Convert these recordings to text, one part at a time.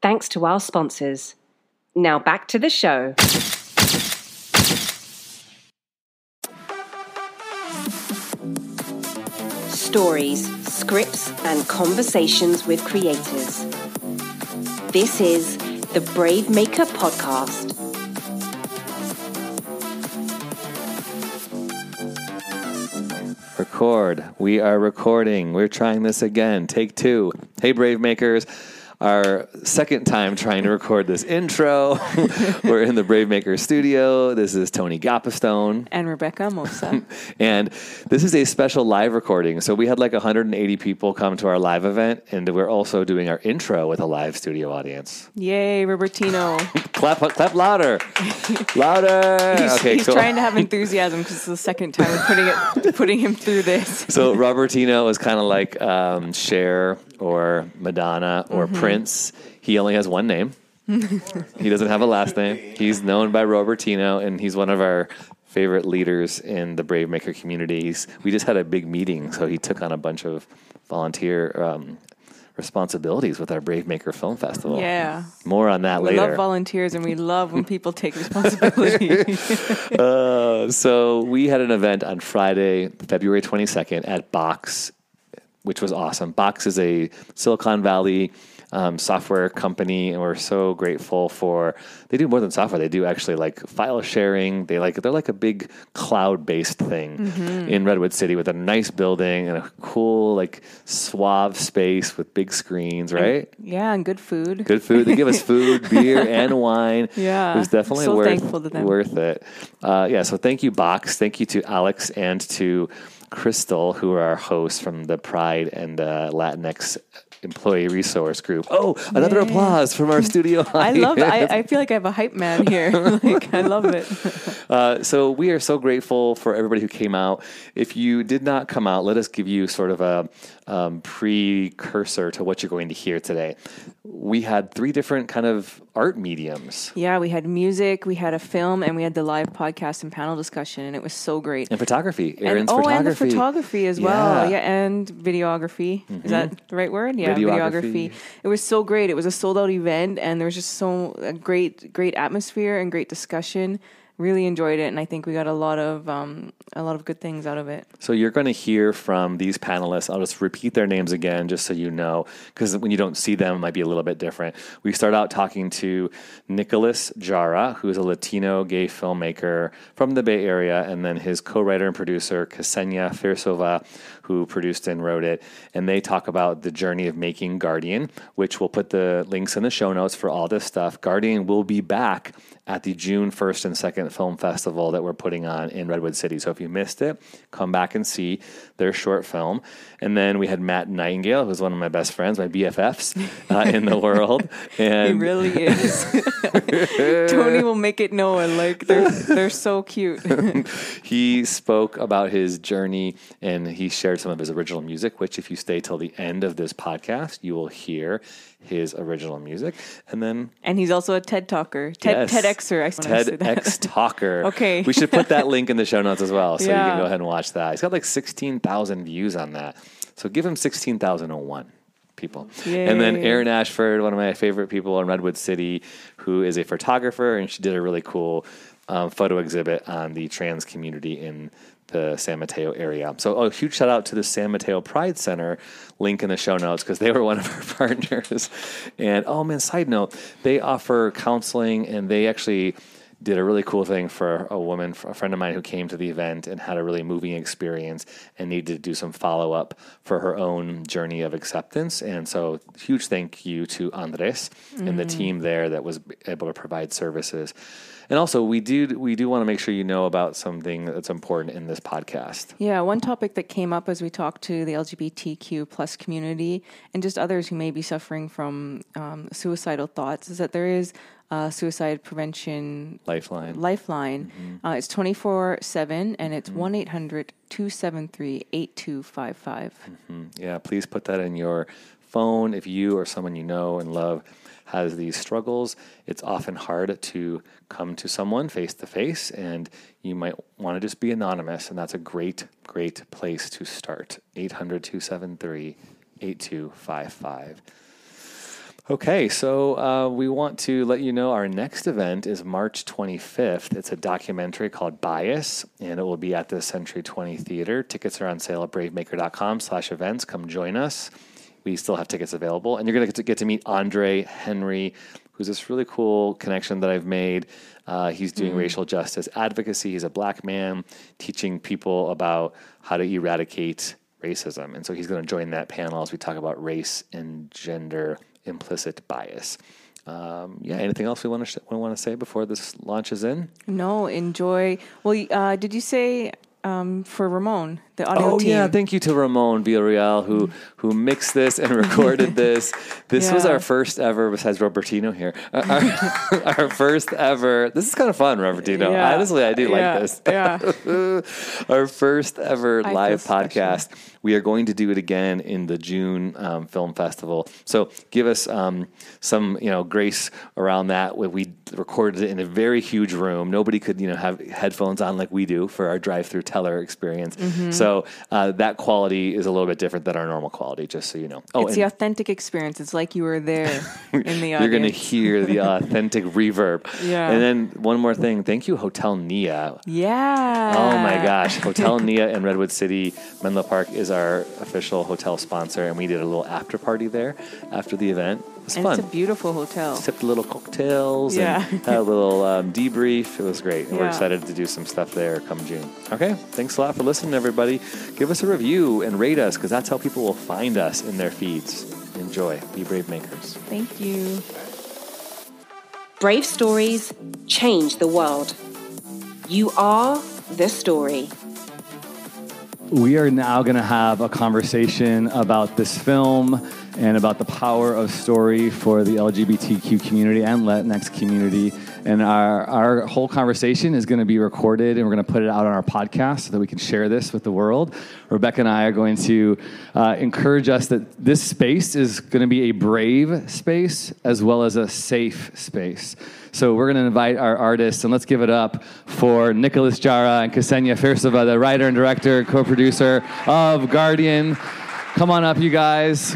Thanks to our sponsors. Now back to the show. Stories, scripts, and conversations with creators. This is the Brave Maker Podcast. Record. We are recording. We're trying this again. Take two. Hey, Brave Makers. Our second time trying to record this intro. We're in the Brave Maker studio. This is Tony Gapastione. and Rebecca Mosa. And this is a special live recording. So we had like 180 people come to our live event, and we're also doing our intro with a live studio audience. Yay, Robertino. Clap, clap louder, louder. He's, okay, he's cool. trying to have enthusiasm because it's the second time we're putting it, putting him through this. So Robertino is kind of like um, Cher or Madonna or Mm-hmm. Prince. He only has one name. he doesn't have a last name. He's known by Robertino, and he's one of our favorite leaders in the Brave Maker communities. We just had a big meeting, so he took on a bunch of volunteer um, responsibilities with our Brave Maker Film Festival. Yeah. More on that We later. We love volunteers and we love when people take responsibility. Uh, so we had an event on Friday, February 22nd at Box, which was awesome. Box is a Silicon Valley um, software company, and we're so grateful for. They do more than software; they do actually like file sharing. They like they're like a big cloud-based thing in Redwood City with a nice building and a cool like suave space with big screens. Right? yeah, and good food. Good food. They give us food, beer, and wine. Yeah. it was definitely So worth thankful to them. worth it. Uh, yeah. So thank you, Box. Thank you to Alex and to Crystal, who are our hosts from the Pride and uh, Latinx employee resource group. Oh, another applause from our studio. I love it. I, I feel like I have a hype man here. like, I love it. Uh, so we are so grateful for everybody who came out. If you did not come out, let us give you sort of a um, precursor to what you're going to hear today. We had three different kind of art mediums Yeah, we had music, we had a film, and we had the live podcast and panel discussion, and it was so great. and photography. And- Erin's oh, photography. and the photography as well. Yeah. Yeah, and videography. Is that the right word? Yeah, Videography. videography. It was so great. It was a sold out event, and there was just so a great, great atmosphere and great discussion. Really enjoyed it, and I think we got a lot of um, a lot of good things out of it. So you're going to hear from these panelists. I'll just repeat their names again, just so you know, because when you don't see them, it might be a little bit different. We start out talking to Nicolas Jara, who is a Latino gay filmmaker from the Bay Area, and then his co-writer and producer Ksenia Firsova, who produced and wrote it. And they talk about the journey of making Guardian, which we'll put the links in the show notes for all this stuff. Guardian will be back at the June 1st and 2nd film festival that we're putting on in Redwood City. So if you missed it, come back and see their short film. And then we had Matt Nightingale, who's one of my best friends, my BFFs uh, in the world. And really is. Tony will make it known. Like they're they're so cute. he spoke about his journey and he shared some of his original music, which, if you stay till the end of this podcast, you will hear his original music. And then And he's also a TED talker. TED Yes. TEDxer. I. TEDx Talker. Okay. We should put that link in the show notes as well. So you can go ahead and watch that. He's got like 16,000 views on that. So give him 16,001 people. And then Erin Ashford, one of my favorite people in Redwood City, who is a photographer, and she did a really cool um, photo exhibit on the trans community in the San Mateo area. So a huge shout out to the San Mateo Pride Center, link in the show notes because they were one of our partners. And oh man, side note, they offer counseling and they actually did a really cool thing for a woman, a friend of mine who came to the event and had a really moving experience and needed to do some follow up for her own journey of acceptance. And so, huge thank you to Andres and the team there that was able to provide services. And also, we do we do want to make sure you know about something that's important in this podcast. Yeah, one topic that came up as we talked to the LGBTQ plus community and just others who may be suffering from um, suicidal thoughts is that there is a suicide prevention Lifeline. lifeline. Mm-hmm. Uh, it's 24 7 and it's 1 800 273 8255. Yeah, please put that in your phone if you or someone you know and love has these struggles. It's often hard to come to someone face to face, and you might want to just be anonymous, and that's a great, great place to start. 800 273 8255. Okay, so uh, we want to let you know our next event is March 25th. It's a documentary called Bias, and it will be at the Century 20 Theater. Tickets are on sale at bravemaker.com slash events. Come join us. We still have tickets available. And you're going to get to meet Andre Henry, who's this really cool connection that I've made. Uh, he's doing racial justice advocacy. He's a black man teaching people about how to eradicate racism. And so he's going to join that panel as we talk about race and gender implicit bias. Um, yeah, anything else we want to we want to say before this launches in? No, enjoy. Well, uh, did you say um, for Ramon, the audio Oh team? yeah, thank you to Ramon Villarreal who who mixed this and recorded this. This was our first ever, besides Robertino here, our, our first ever. This is kind of fun, Robertino. Yeah. Honestly, I do Yeah, like this. Yeah. our first ever I live podcast. special. We are going to do it again in the June um, Film Festival. So give us um, some, you know, grace around that. We- We recorded it in a very huge room. Nobody could, you know, have headphones on like we do for our drive-through teller experience. Mm-hmm. So uh, that quality is a little bit different than our normal quality. Just so you know. Oh, it's the authentic experience. It's like you were there in the audience. you're going to hear the authentic reverb. Yeah. And then one more thing. Thank you, Hotel Nia. Yeah. Oh my gosh. Hotel Nia in Redwood City, Menlo Park is our official hotel sponsor, and we did a little after party there after the event. It was And fun. it's a beautiful hotel. Sipped little cocktails Yeah. and had a little um, debrief. It was great. And we're excited to do some stuff there come June. Okay. Thanks a lot for listening, everybody. Give us a review and rate us because that's how people will find us in their feeds. Enjoy. Be brave makers. Thank you. Brave stories change the world. You are the story. We are now going to have a conversation about this film and about the power of story for the LGBTQ community and Latinx community. And our, our whole conversation is going to be recorded and we're going to put it out on our podcast so that we can share this with the world. Rebecca and I are going to uh, encourage us that this space is going to be a brave space as well as a safe space. So we're going to invite our artists, and let's give it up for Nicolas Jara and Ksenia Firsova, the writer and director, co-producer of Guardian. Come on up, you guys.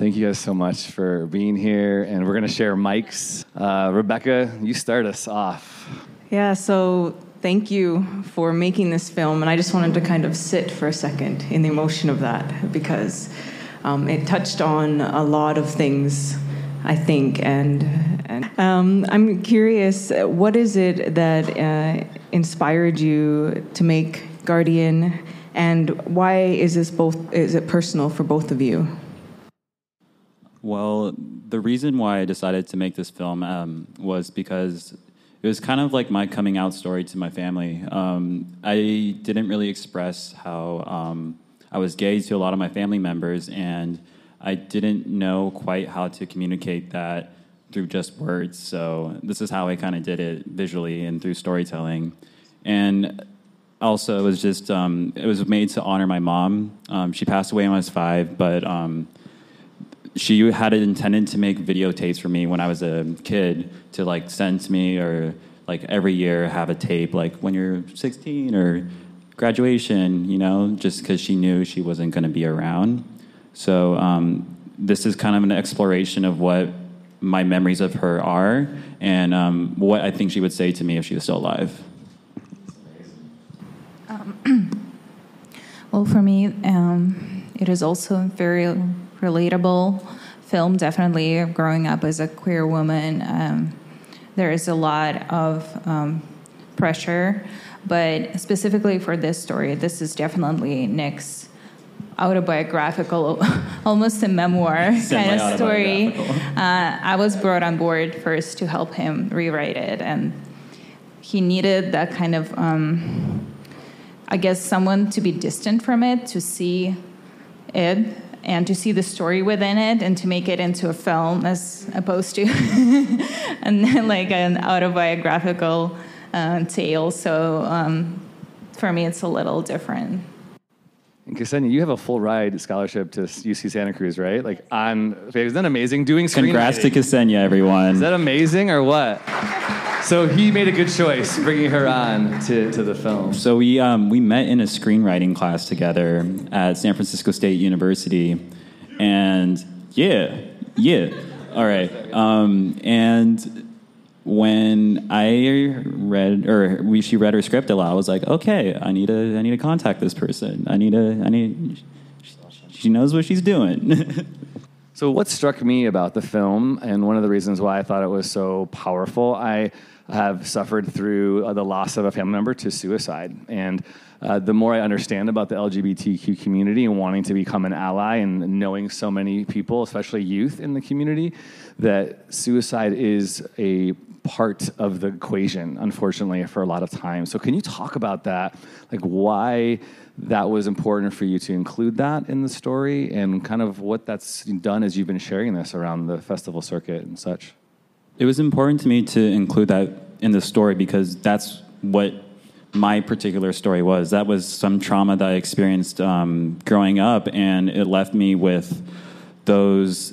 Thank you guys so much for being here, and we're going to share mics. Uh, Rebecca, you start us off. Yeah, so thank you for making this film. And I just wanted to kind of sit for a second in the emotion of that because um, it touched on a lot of things, I think. And, and um, I'm curious, what is it that uh, inspired you to make Guardian? And why is this both, is it personal for both of you? Well, the reason why I decided to make this film um, was because it was kind of like my coming out story to my family. Um, I didn't really express how um, I was gay to a lot of my family members, and I didn't know quite how to communicate that through just words. So this is how I kind of did it visually and through storytelling. And also, it was just um, it was made to honor my mom. Um, she passed away when I was five, but um, she had it intended to make videotapes for me when I was a kid to like send to me or like every year have a tape like when you're 16 or graduation, you know, just because she knew she wasn't going to be around. So um, this is kind of an exploration of what my memories of her are and um, what I think she would say to me if she was still alive. Well, for me, um, it is also very relatable film. Definitely, growing up as a queer woman, um, there is a lot of um, pressure. But specifically for this story, this is definitely Nick's autobiographical, almost a memoir kind of story. Uh, I was brought on board first to help him rewrite it, and he needed that kind of, um, I guess, someone to be distant from it to see it and to see the story within it and to make it into a film as opposed to and like an autobiographical uh, tale. So um, for me, it's a little different. And Ksenia, you have a full ride scholarship to UC Santa Cruz, right? Like on, isn't that amazing? Doing Congrats to Ksenia, everyone. Is that amazing or what? So he made a good choice bringing her on to, to the film. So we um, we met in a screenwriting class together at San Francisco State University, and yeah, yeah, all right. Um, and when I read or we she read her script a lot, I was like, okay, I need to I need to contact this person. I need to I need. She knows what she's doing. So, what struck me about the film, and one of the reasons why I thought it was so powerful, I have suffered through uh, the loss of a family member to suicide. And uh, the more I understand about the LGBTQ community and wanting to become an ally and knowing so many people, especially youth in the community, that suicide is a part of the equation, unfortunately, for a lot of times. So, can you talk about that? Like, why that was important for you to include that in the story and kind of what that's done as you've been sharing this around the festival circuit and such? It was important to me to include that in the story because that's what my particular story was. That was some trauma that I experienced um, growing up, and it left me with those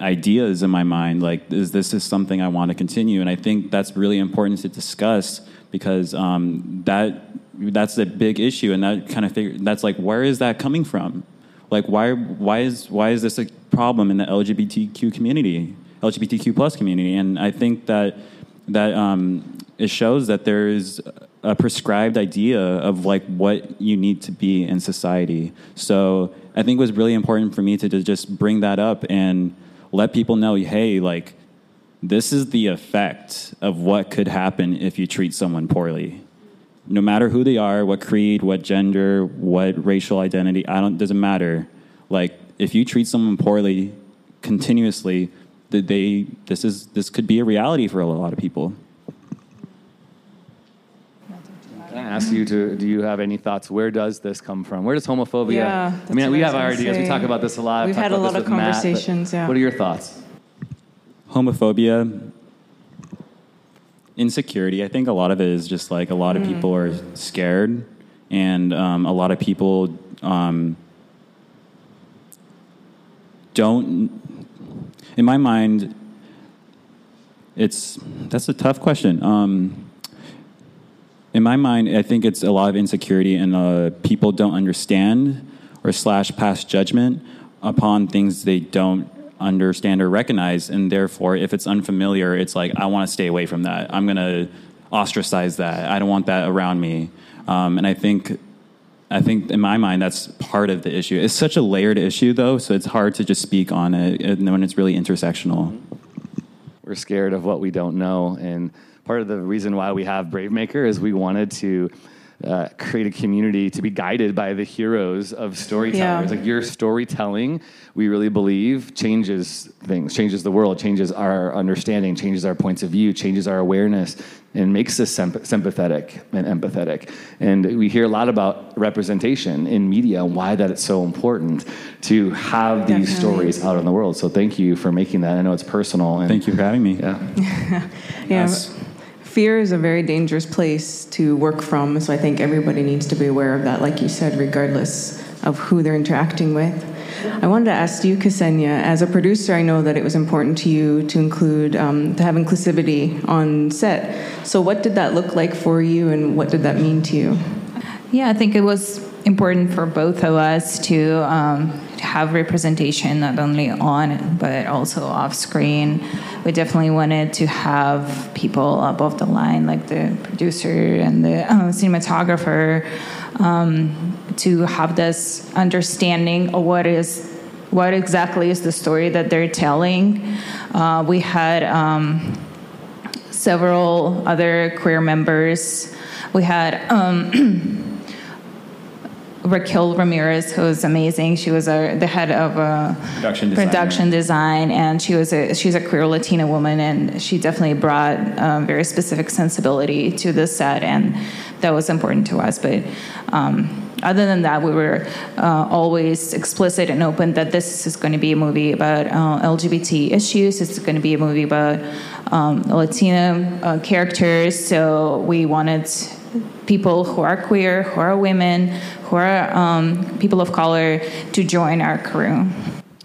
ideas in my mind like is this is something i want to continue? And i think that's really important to discuss because um, that that's a big issue and that kind of figure that's like where is that coming from? Like why why is why is this a problem in the lgbtq community lgbtq plus community and i think that that um, it shows that there is a prescribed idea of like what you need to be in society so i think it was really important for me to, to just bring that up and let people know, hey, like, this is the effect of what could happen if you treat someone poorly. No matter who they are, what creed, what gender, what racial identity, I don't doesn't matter. Like if you treat someone poorly continuously, that they this is this could be a reality for a lot of people. Can I ask you to, do you have any thoughts? Where does this come from? Where does homophobia? Yeah, I mean, we I have our gonna ideas. We talk about this a lot. We've talked had a lot of with Matt, conversations, yeah. What are your thoughts? homophobia insecurity i think a lot of it is just like a lot of people are scared and um, a lot of people um, don't in my mind it's that's a tough question. Um, in my mind i think it's a lot of insecurity and uh, people don't understand or slash pass judgment upon things they don't understand or recognize. And therefore if it's unfamiliar it's like i want to stay away from that. I'm to ostracize that. I don't want that around me. Um, and i think i think in my mind that's part of the issue it's such a layered issue though so it's hard to just speak on it when it's really intersectional mm-hmm. We're scared of what we don't know. And part of the reason why we have Brave Maker is we wanted to uh, create a community to be guided by the heroes of storytellers. Yeah. Like your storytelling, we really believe changes things, changes the world, changes our understanding, changes our points of view, changes our awareness, and makes us symp- sympathetic and empathetic. And we hear a lot about representation in media and why that it's so important to have these Definitely. stories out in the world. So thank you for making that. I know it's personal. And thank you for having me Yeah. Yeah. Yes. Fear is a very dangerous place to work from, so I think everybody needs to be aware of that, like you said, regardless of who they're interacting with. I wanted to ask you, Ksenia, as a producer, I know that it was important to you to include, um, to have inclusivity on set. So, what did that look like for you, and what did that mean to you? Yeah, I think it was important for both of us to um, have representation not only on but also off screen. We definitely wanted to have people above the line, like the producer and the uh, cinematographer, um, to have this understanding of what is what exactly is the story that they're telling. Uh, we had um, several other queer members. We had um, Raquel Ramirez, who was amazing. She was a, the head of a Production design. production design, and she was a she's a queer Latina woman, and she definitely brought a very specific sensibility to the set, and that was important to us. But um, other than that, we were uh, always explicit and open that this is going to be a movie about uh, LGBT issues. It's going to be a movie about um, Latino uh, characters. So we wanted people who are queer, who are women, who are um, people of color to join our crew.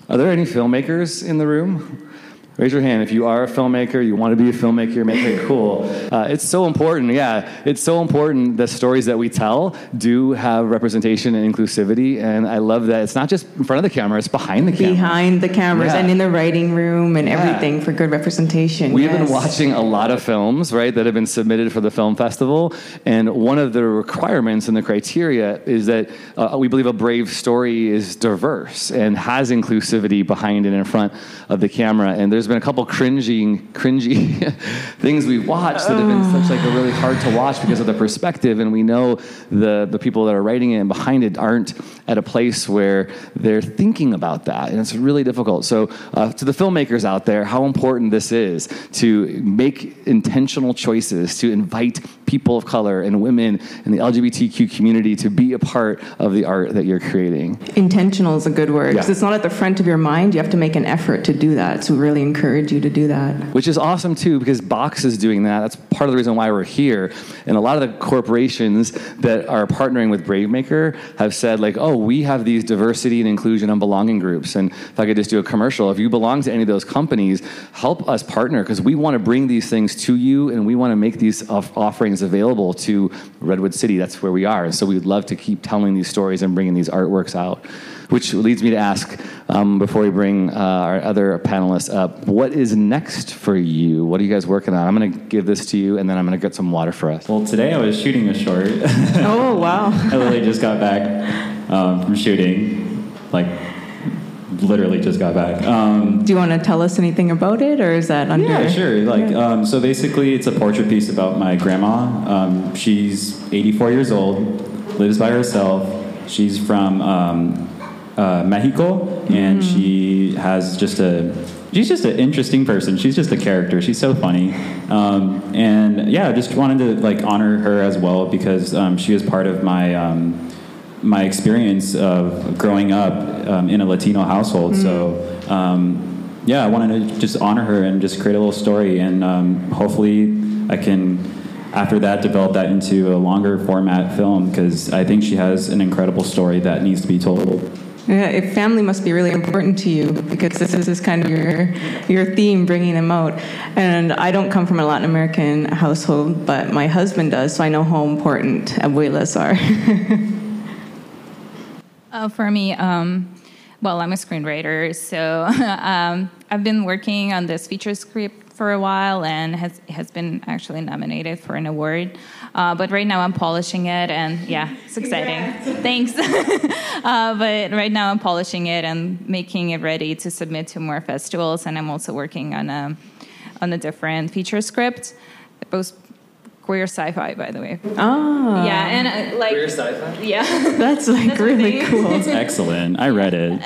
Are there any filmmakers in the room? Raise your hand if you are a filmmaker, you want to be a filmmaker, make it cool. Uh, it's so important, yeah. It's so important the stories that we tell do have representation and inclusivity. And I love that it's not just in front of the camera, it's behind the camera. Behind the cameras Yeah. and in the writing room and Yeah. everything for good representation. We've yes. been watching a lot of films, right, that have been submitted for the film festival, and one of the requirements and the criteria is that uh, we believe a brave story is diverse and has inclusivity behind and in front of the camera. And there's been a couple cringing, cringy things we've watched that have been such like a really hard to watch because of the perspective, and we know the the people that are writing it and behind it aren't at a place where they're thinking about that, and it's really difficult. So, uh, to the filmmakers out there, how important this is to make intentional choices to invite people of color and women and the LGBTQ community to be a part of the art that you're creating. Intentional is a good word because Yeah. it's not at the front of your mind. You have to make an effort to do that. So we really encourage you to do that. which is awesome too because Box is doing that. That's part of the reason why we're here. And a lot of the corporations that are partnering with Bravemaker have said like, "Oh, we have these diversity and inclusion and belonging groups." And if I could just do a commercial, if you belong to any of those companies, help us partner because we want to bring these things to you and we want to make these off- offerings available to Redwood City. That's where we are. And so we'd love to keep telling these stories and bringing these artworks out. Which leads me to ask, um, before we bring uh, our other panelists up, what is next for you? What are you guys working on? I'm going to give this to you, and then I'm going to get some water for us. Well, today I was shooting a short. Oh, wow. I literally just got back um, from shooting, like literally just got back. Um, Do you want to tell us anything about it or is that under? yeah, sure. Like, um, so basically, it's a portrait piece about my grandma. Um, she's 84 years old, lives by herself. She's from um, uh, Mexico, and she has just a. She's just an interesting person. She's just a character. She's so funny, um, and yeah, I just wanted to like honor her as well because um, she was part of my um, my experience of growing up um, in a Latino household. So, um, yeah, I wanted to just honor her and just create a little story, and um, hopefully, I can, after that, develop that into a longer format film because I think she has an incredible story that needs to be told. Yeah, if family must be really important to you because this is, is kind of your your theme, bringing them out. And I don't come from a Latin American household, but my husband does, so I know how important abuelas are. Uh, for me, um, well, I'm a screenwriter, so um, I've been working on this feature script for a while and has has been actually nominated for an award. Uh, but right now I'm polishing it, and yeah, it's exciting. Thanks. uh, but right now I'm polishing it and making it ready to submit to more festivals, and I'm also working on a on a different feature script. Both queer sci-fi, by the way. Oh. Yeah, and uh, like sci-fi? yeah. that's like That's really what they- cool. Excellent. I read it.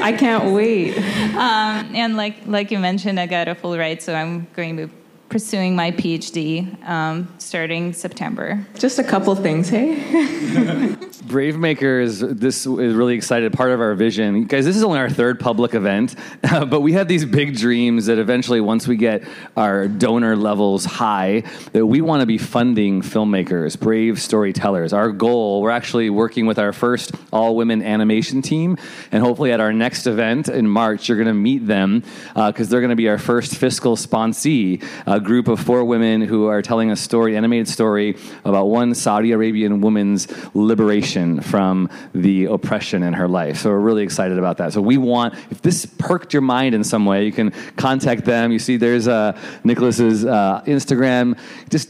I can't wait. Um, and like like you mentioned, I got a full ride, so I'm going to be pursuing my PhD um, starting September. Just a couple things, hey? Bravemaker is this is really excited. Part of our vision, guys. This is only our third public event, but we have these big dreams that eventually, once we get our donor levels high, that we want to be funding filmmakers, brave storytellers. Our goal. We're actually working with our first all women animation team, and hopefully at our next event in March, you're going to meet them because they're going to be our first fiscal sponsee. A group of four women who are telling a story, animated story about one Saudi Arabian woman's liberation from the oppression in her life. So we're really excited about that. So we want, if this perked your mind in some way, you can contact them. You see, there's uh, Nicolas's uh, Instagram. Just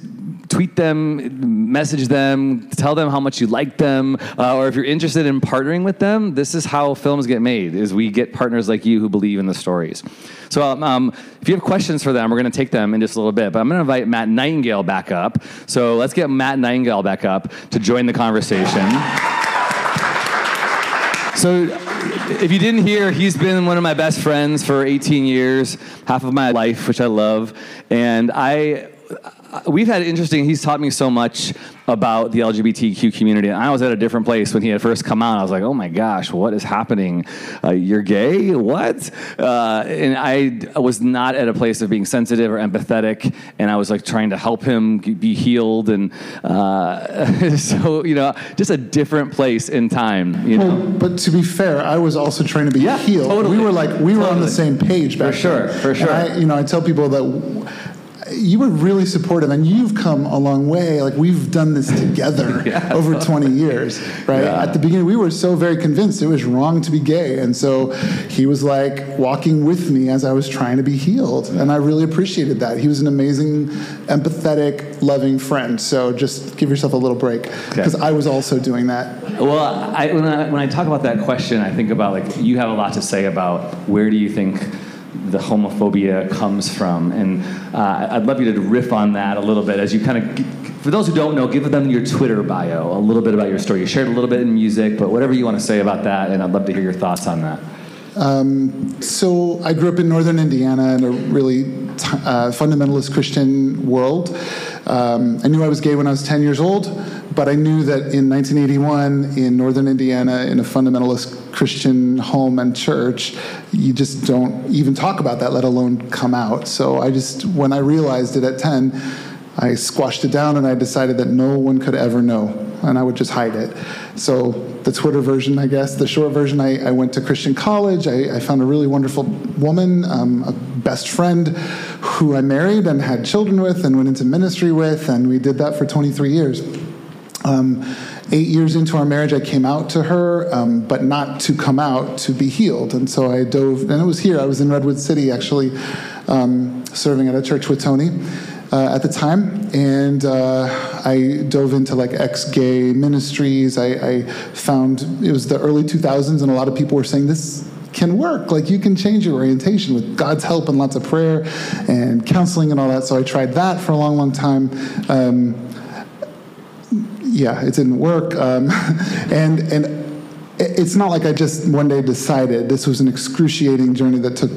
tweet them, message them, tell them how much you like them, uh, or if you're interested in partnering with them, this is how films get made. Is we get partners like you who believe in the stories. So um, um, if you have questions for them, we're going to take them in just a little bit. But I'm going to invite Matt Nightingale back up. So let's get Matt Nightingale back up to join the conversation. So, if you didn't hear, he's been one of my best friends for 18 years, half of my life, which I love. And I, we've had interesting, he's taught me so much about the LGBTQ community. And I was at a different place when he had first come out. I was like, oh my gosh, what is happening? Uh, you're gay? What? Uh, and I was not at a place of being sensitive or empathetic. And I was like trying to help him be healed. And uh, so, you know, just a different place in time, you know. But to be fair, I was also trying to be Yeah, healed. totally. We were like we were on the same page back For sure, then. for sure. I, you know, I tell people that you were really supportive, and you've come a long way. Like we've done this together over 20 years, right? Yeah. At the beginning, we were so very convinced it was wrong to be gay, and so he was like walking with me as I was trying to be healed, and I really appreciated that. He was an amazing, empathetic, loving friend. So just give yourself a little break, because I was also doing that. Well, I, when, I, when I talk about that question, I think about like you have a lot to say about where do you think the homophobia comes from, and uh, I'd love you to riff on that a little bit as you kind of. For those who don't know, give them your Twitter bio, a little bit about your story. You shared a little bit in music, but whatever you want to say about that, and I'd love to hear your thoughts on that. So I grew up in northern Indiana in a really uh, fundamentalist Christian world. Um, I knew I was gay when I was 10 years old, but I knew that in 1981 in northern Indiana, in a fundamentalist Christian home and church, you just don't even talk about that, let alone come out. So I just, when I realized it at 10, I squashed it down and I decided that no one could ever know, and I would just hide it. So, the Twitter version, I guess, the short version, I, I went to Christian college. I, I found a really wonderful woman, um, a best friend who I married and had children with and went into ministry with, and we did that for 23 years. Um, eight years into our marriage, I came out to her, um, but not to come out, to be healed. And so I dove, and it was here, I was in Redwood City actually, um, serving at a church with Tony. Uh, at the time, and uh, I dove into like ex-gay ministries. I, I found it was the early 2000s, and a lot of people were saying this can work. Like you can change your orientation with God's help and lots of prayer and counseling and all that. So I tried that for a long, long time. Um, yeah, it didn't work. Um, and and it's not like I just one day decided. This was an excruciating journey that took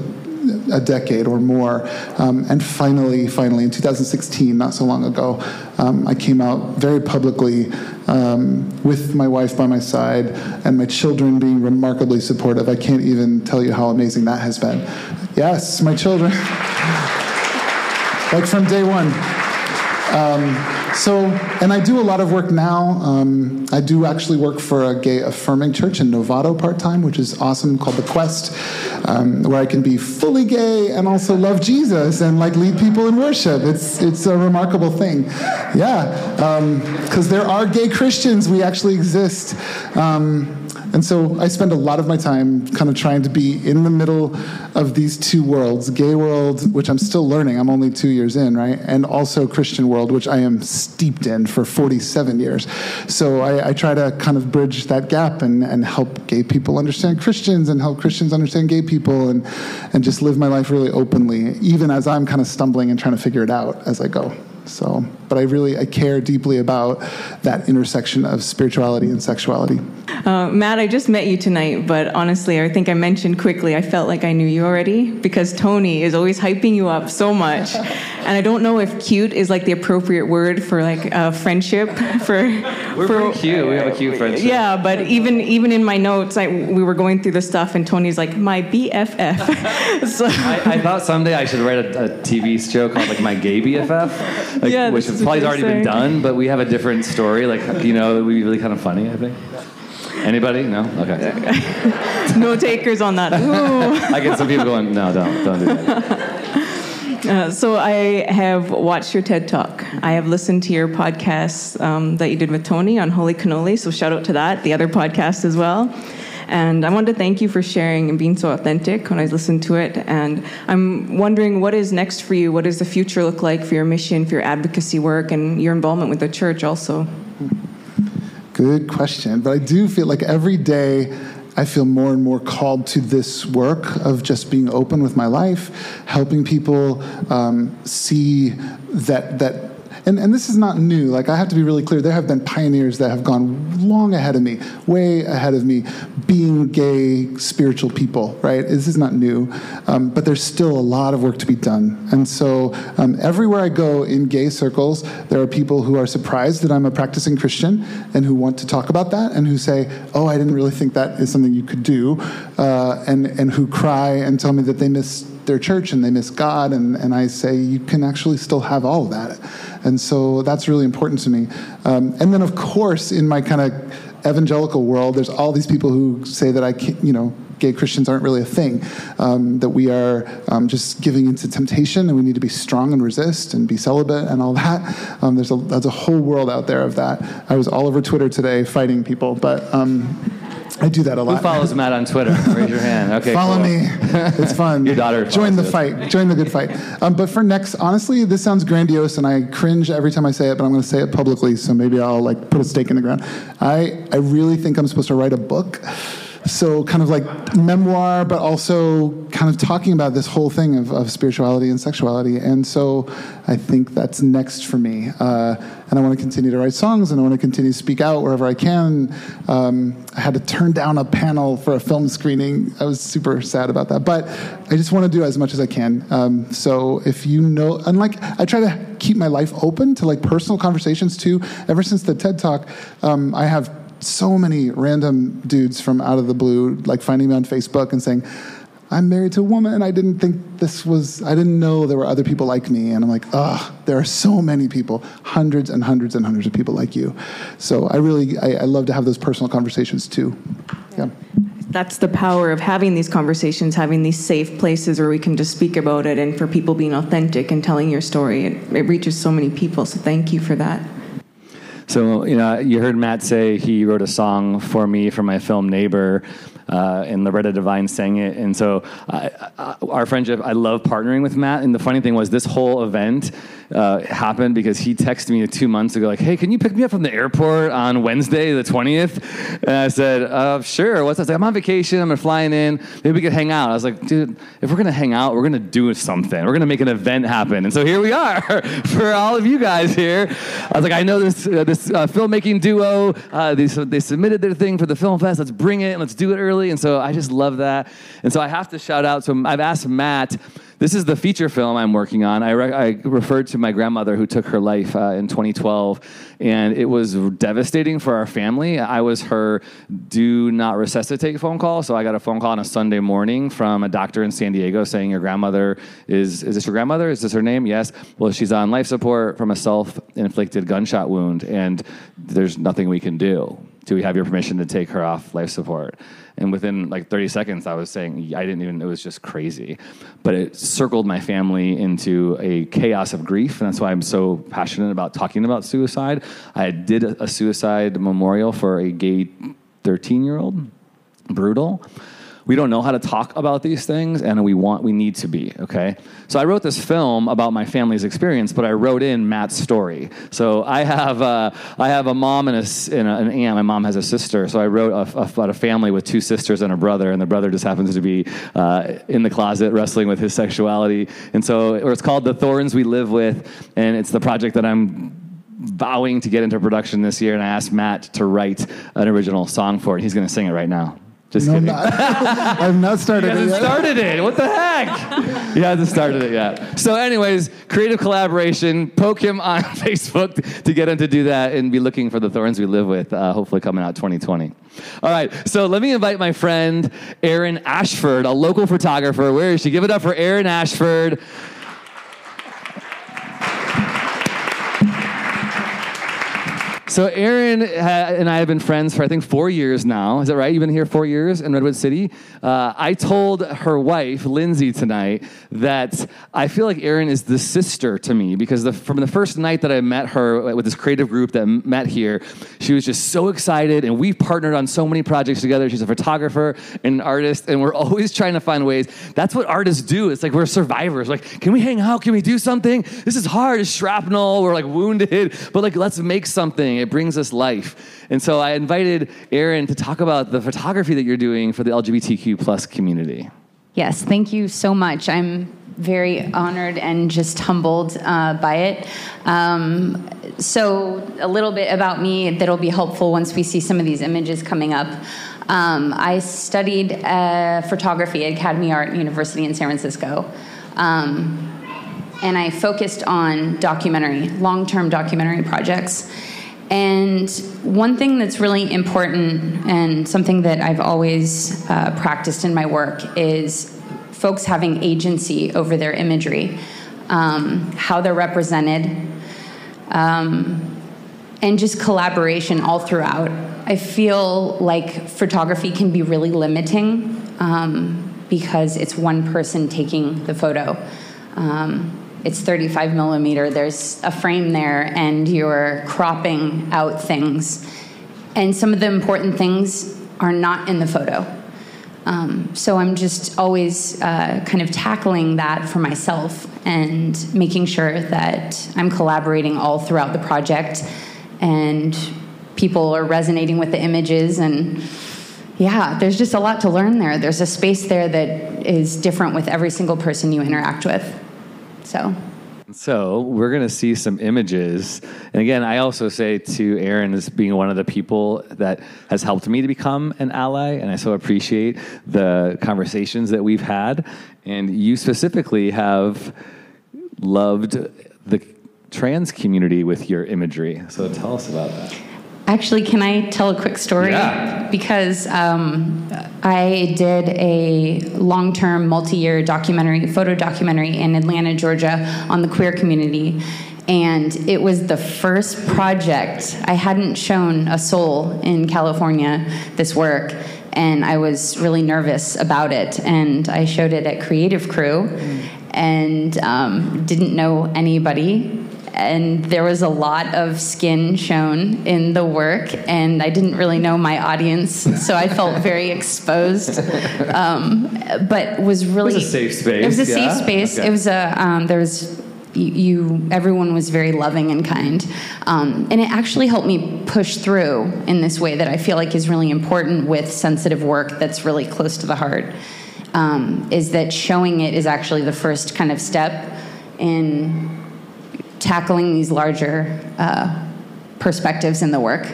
a decade or more. Um, and finally, finally, in 2016, not so long ago, um, I came out very publicly um, with my wife by my side and my children being remarkably supportive. I can't even tell you how amazing that has been. Yes, my children. like from day one. So, and I do a lot of work now. Um, I do actually work for a gay affirming church in Novato part time, which is awesome, called The Quest, um, where I can be fully gay and also love Jesus and like lead people in worship. It's it's a remarkable thing, yeah. Because there are gay Christians, we actually exist. Um, and so I spend a lot of my time kind of trying to be in the middle of these two worlds gay world, which I'm still learning, I'm only two years in, right? And also Christian world, which I am steeped in for 47 years. So I, I try to kind of bridge that gap and, and help gay people understand Christians and help Christians understand gay people and, and just live my life really openly, even as I'm kind of stumbling and trying to figure it out as I go. So, but I really I care deeply about that intersection of spirituality and sexuality. Uh, Matt, I just met you tonight, but honestly, I think I mentioned quickly, I felt like I knew you already because Tony is always hyping you up so much. And I don't know if cute is like the appropriate word for like uh, friendship. For We're for, pretty cute. We have a cute friendship. Yeah, but even even in my notes, I, we were going through the stuff, and Tony's like my BFF. so I, I thought someday I should write a, a TV show called like My Gay BFF, like, Yeah, which has probably already been done, but we have a different story. Like you know, it would be really kind of funny. I think. Anybody? No. Okay. no takers on that. I get some people going. No, don't, don't do that. Uh, so I have watched your TED Talk. I have listened to your podcast um, that you did with Tony on Holy Cannoli. So shout out to that, the other podcast as well. And I wanted to thank you for sharing and being so authentic when I listened to it. And I'm wondering what is next for you? What does the future look like for your mission, for your advocacy work, and your involvement with the church also? Good question. But I do feel like every day I feel more and more called to this work of just being open with my life, helping people um, see that that and, and this is not new. Like, I have to be really clear. There have been pioneers that have gone long ahead of me, way ahead of me, being gay, spiritual people, right? This is not new. Um, but there's still a lot of work to be done. And so, um, everywhere I go in gay circles, there are people who are surprised that I'm a practicing Christian and who want to talk about that and who say, Oh, I didn't really think that is something you could do, uh, and, and who cry and tell me that they miss their church and they miss God. And, and I say, You can actually still have all of that. And so that's really important to me. Um, and then, of course, in my kind of evangelical world, there's all these people who say that I can't, you know, gay Christians aren't really a thing, um, that we are um, just giving into temptation and we need to be strong and resist and be celibate and all that. Um, there's, a, there's a whole world out there of that. I was all over Twitter today fighting people, but um, I do that a lot. Who follows Matt on Twitter? Raise your hand. Okay, Follow cool. me. It's fun. Your daughter Join the it. fight. Join the good fight. Um, but for next, honestly, this sounds grandiose, and I cringe every time I say it. But I'm going to say it publicly, so maybe I'll like put a stake in the ground. I I really think I'm supposed to write a book. So kind of like memoir, but also kind of talking about this whole thing of, of spirituality and sexuality. And so I think that's next for me. Uh, and I want to continue to write songs, and I want to continue to speak out wherever I can. Um, I had to turn down a panel for a film screening. I was super sad about that, but I just want to do as much as I can. Um, so if you know, and like I try to keep my life open to like personal conversations too. Ever since the TED Talk, um, I have so many random dudes from out of the blue like finding me on Facebook and saying. I'm married to a woman. I didn't think this was, I didn't know there were other people like me. And I'm like, ugh, there are so many people, hundreds and hundreds and hundreds of people like you. So I really, I, I love to have those personal conversations too. Yeah. That's the power of having these conversations, having these safe places where we can just speak about it, and for people being authentic and telling your story. It, it reaches so many people. So thank you for that. So, you know, you heard Matt say he wrote a song for me for my film Neighbor, uh, and Loretta Devine sang it. And so, I, I, our friendship, I love partnering with Matt. And the funny thing was, this whole event uh, happened because he texted me two months ago, like, hey, can you pick me up from the airport on Wednesday, the 20th? And I said, uh, sure. What's that? Like, I'm on vacation. I'm flying in. Maybe we could hang out. I was like, dude, if we're going to hang out, we're going to do something. We're going to make an event happen. And so here we are for all of you guys here. I was like, I know this, uh, this uh, filmmaking duo. Uh, they, they submitted their thing for the film fest. Let's bring it and let's do it early. And so I just love that. And so I have to shout out. So I've asked Matt. This is the feature film I'm working on. I, re- I referred to my grandmother who took her life uh, in 2012, and it was devastating for our family. I was her do not resuscitate phone call, so I got a phone call on a Sunday morning from a doctor in San Diego saying your grandmother is is this your grandmother? Is this her name? Yes. Well, she's on life support from a self-inflicted gunshot wound, and there's nothing we can do. Do we have your permission to take her off life support? And within like 30 seconds, I was saying, I didn't even, it was just crazy. But it circled my family into a chaos of grief. And that's why I'm so passionate about talking about suicide. I did a suicide memorial for a gay 13 year old, brutal. We don't know how to talk about these things, and we want, we need to be, okay? So I wrote this film about my family's experience, but I wrote in Matt's story. So I have, uh, I have a mom and, a, and a- an aunt. My mom has a sister. So I wrote a, a- about a family with two sisters and a brother, and the brother just happens to be uh, in the closet wrestling with his sexuality. And so, or it's called The Thorns We Live With, and it's the project that I'm vowing to get into production this year, and I asked Matt to write an original song for it. He's going to sing it right now. Just No, kidding. not. I've not started it hasn't yet. started it. What the heck? He hasn't started it yet. So, anyways, creative collaboration. Poke him on Facebook to get him to do that and be looking for the thorns we live with. Uh, hopefully, coming out 2020. All right. So let me invite my friend Erin Ashford, a local photographer. Where is she? Give it up for Erin Ashford. So Erin ha- and I have been friends for I think four years now. Is that right? You've been here four years in Redwood City. Uh, I told her wife Lindsay tonight that I feel like Erin is the sister to me because the, from the first night that I met her with this creative group that met here, she was just so excited, and we've partnered on so many projects together. She's a photographer and an artist, and we're always trying to find ways. That's what artists do. It's like we're survivors. Like, can we hang out? Can we do something? This is hard. It's shrapnel. We're like wounded, but like let's make something. It brings us life. And so I invited Erin to talk about the photography that you're doing for the LGBTQ plus community. Yes, thank you so much. I'm very honored and just humbled uh, by it. Um, so, a little bit about me that'll be helpful once we see some of these images coming up. Um, I studied uh, photography at Academy Art University in San Francisco. Um, and I focused on documentary, long term documentary projects. And one thing that's really important and something that I've always uh, practiced in my work is folks having agency over their imagery, um, how they're represented, um, and just collaboration all throughout. I feel like photography can be really limiting um, because it's one person taking the photo. Um, it's 35 millimeter, there's a frame there, and you're cropping out things. And some of the important things are not in the photo. Um, so I'm just always uh, kind of tackling that for myself and making sure that I'm collaborating all throughout the project and people are resonating with the images and yeah there's just a lot to learn there there's a space there that is different with every single person you interact with so. So we're going to see some images. And again, I also say to Erin as being one of the people that has helped me to become an ally, and I so appreciate the conversations that we've had. And you specifically have loved the trans community with your imagery. So tell us about that. Actually, can I tell a quick story? Yeah. Because um, I did a long term, multi year documentary, photo documentary in Atlanta, Georgia on the queer community. And it was the first project. I hadn't shown a soul in California this work, and I was really nervous about it. And I showed it at Creative Crew and um, didn't know anybody and there was a lot of skin shown in the work, and I didn't really know my audience, so I felt very exposed. Um, but was really it was a safe space. It was a yeah? safe space. Okay. It was a um, there was. You, you, everyone was very loving and kind, um, and it actually helped me push through in this way that I feel like is really important with sensitive work that's really close to the heart. Um, is that showing it is actually the first kind of step in tackling these larger uh, perspectives in the work.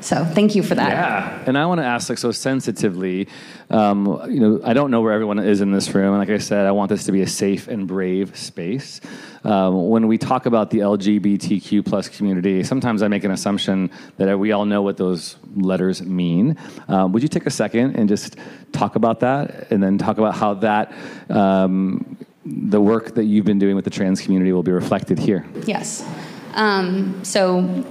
So thank you for that. Yeah, and I want to ask, like, so sensitively, um, you know, I don't know where everyone is in this room, and like I said, I want this to be a safe and brave space. Um, when we talk about the LGBTQ plus community, sometimes I make an assumption that we all know what those letters mean. Um, would you take a second and just talk about that, and then talk about how that um, the work that you've been doing with the trans community will be reflected here? Yes. Um, so,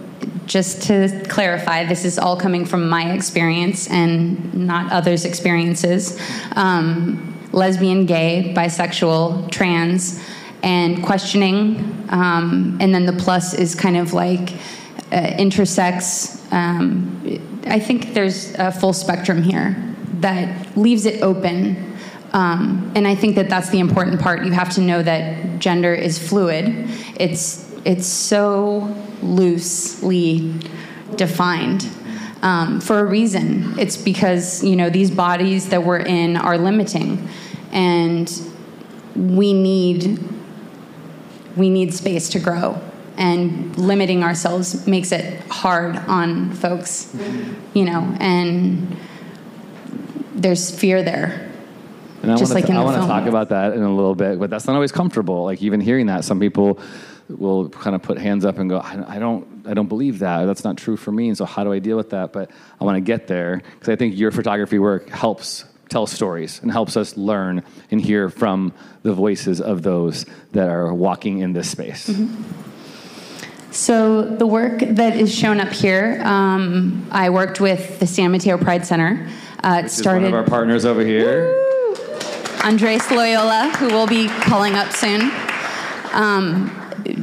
just to clarify, this is all coming from my experience and not others' experiences. Um, lesbian, gay, bisexual, trans, and questioning. Um, and then the plus is kind of like uh, intersex. Um, I think there's a full spectrum here that leaves it open um, and I think that that's the important part. You have to know that gender is fluid. It's it's so loosely defined um, for a reason. It's because you know these bodies that we're in are limiting, and we need we need space to grow. And limiting ourselves makes it hard on folks, you know, and there's fear there And I Just want like in I the want to film. talk about that in a little bit, but that's not always comfortable. Like even hearing that, some people will kind of put hands up and go, I, I don't, I don't believe that. That's not true for me. And so how do I deal with that? But I want to get there because I think your photography work helps tell stories and helps us learn and hear from the voices of those that are walking in this space. Mm-hmm. So the work that is shown up here, um, I worked with the San Mateo Pride Center. Uh, it started one of our partners over here. Andres Loyola, who we'll be calling up soon. Um,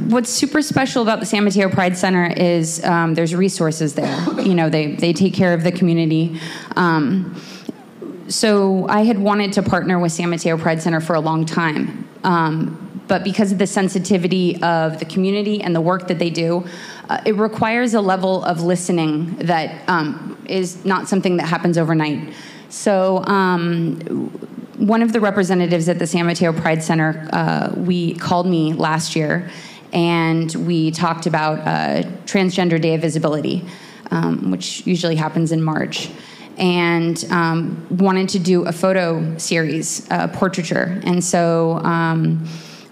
what's super special about the San Mateo Pride Center is um, there's resources there. You know, they, they take care of the community. Um, so I had wanted to partner with San Mateo Pride Center for a long time. Um, but because of the sensitivity of the community and the work that they do, uh, it requires a level of listening that um, is not something that happens overnight. So, um, one of the representatives at the San Mateo Pride Center, uh, we called me last year, and we talked about uh, Transgender Day of Visibility, um, which usually happens in March and um, wanted to do a photo series, uh, portraiture. And so um,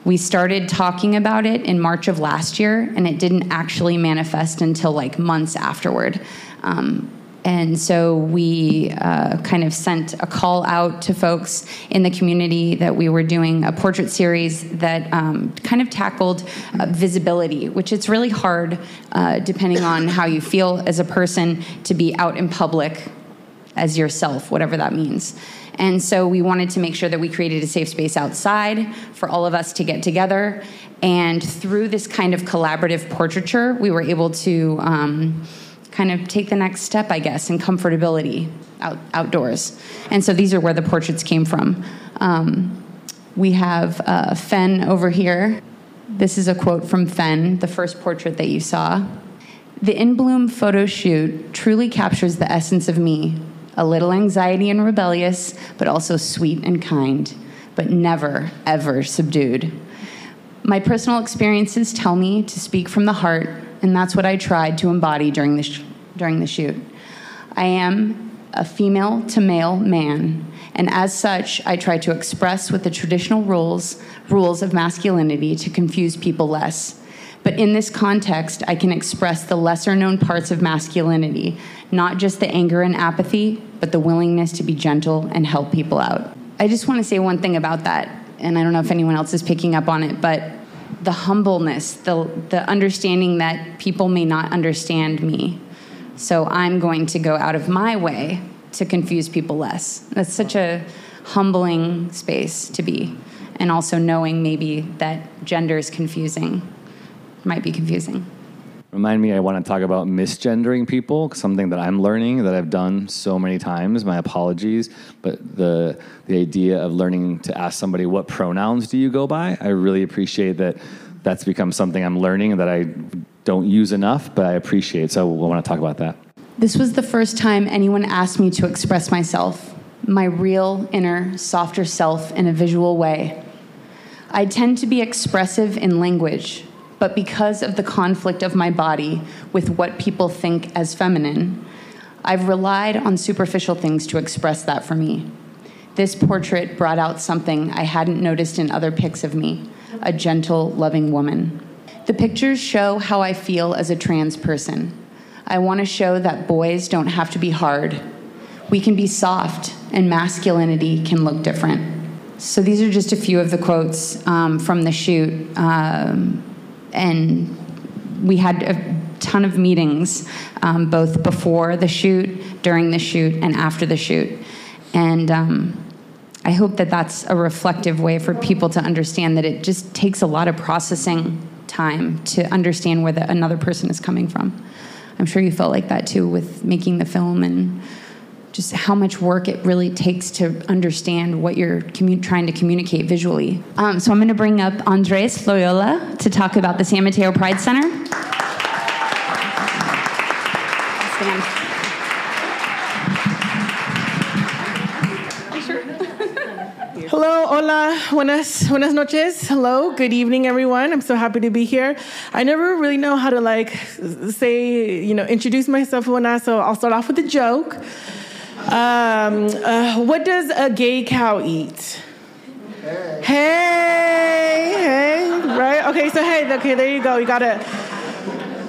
we started talking about it in March of last year, and it didn't actually manifest until like months afterward. Um, and so we uh, kind of sent a call out to folks in the community that we were doing a portrait series that um, kind of tackled uh, visibility, which it's really hard, uh, depending on how you feel as a person, to be out in public as yourself, whatever that means. And so we wanted to make sure that we created a safe space outside for all of us to get together. And through this kind of collaborative portraiture, we were able to um, kind of take the next step, I guess, in comfortability out, outdoors. And so these are where the portraits came from. Um, we have uh, Fen over here. This is a quote from Fenn, the first portrait that you saw. The In Bloom photo shoot truly captures the essence of me a little anxiety and rebellious, but also sweet and kind, but never, ever subdued. My personal experiences tell me to speak from the heart, and that's what I tried to embody during the, sh- during the shoot. I am a female to male man, and as such, I try to express with the traditional rules, rules of masculinity to confuse people less. But in this context, I can express the lesser known parts of masculinity, not just the anger and apathy, but the willingness to be gentle and help people out. I just want to say one thing about that, and I don't know if anyone else is picking up on it, but the humbleness, the, the understanding that people may not understand me. So I'm going to go out of my way to confuse people less. That's such a humbling space to be. And also knowing maybe that gender is confusing, might be confusing. Remind me, I want to talk about misgendering people, something that I'm learning that I've done so many times. My apologies, but the the idea of learning to ask somebody what pronouns do you go by, I really appreciate that. That's become something I'm learning that I don't use enough, but I appreciate. So I want to talk about that. This was the first time anyone asked me to express myself, my real, inner, softer self in a visual way. I tend to be expressive in language, but because of the conflict of my body with what people think as feminine, I've relied on superficial things to express that for me. This portrait brought out something I hadn't noticed in other pics of me a gentle, loving woman. The pictures show how I feel as a trans person. I want to show that boys don't have to be hard. We can be soft, and masculinity can look different. So, these are just a few of the quotes um, from the shoot. Um, and we had a ton of meetings, um, both before the shoot, during the shoot, and after the shoot. And um, I hope that that's a reflective way for people to understand that it just takes a lot of processing time to understand where the, another person is coming from. I'm sure you felt like that too with making the film and just how much work it really takes to understand what you're trying to communicate visually. Um, so I'm going to bring up Andres Loyola to talk about the San Mateo Pride Center. Hola, buenas, buenas noches. Hello, good evening, everyone. I'm so happy to be here. I never really know how to like say, you know, introduce myself or not, so I'll start off with a joke. Um, uh, what does a gay cow eat? Hey, hey, right? Okay, so hey, okay, there you go. You got it.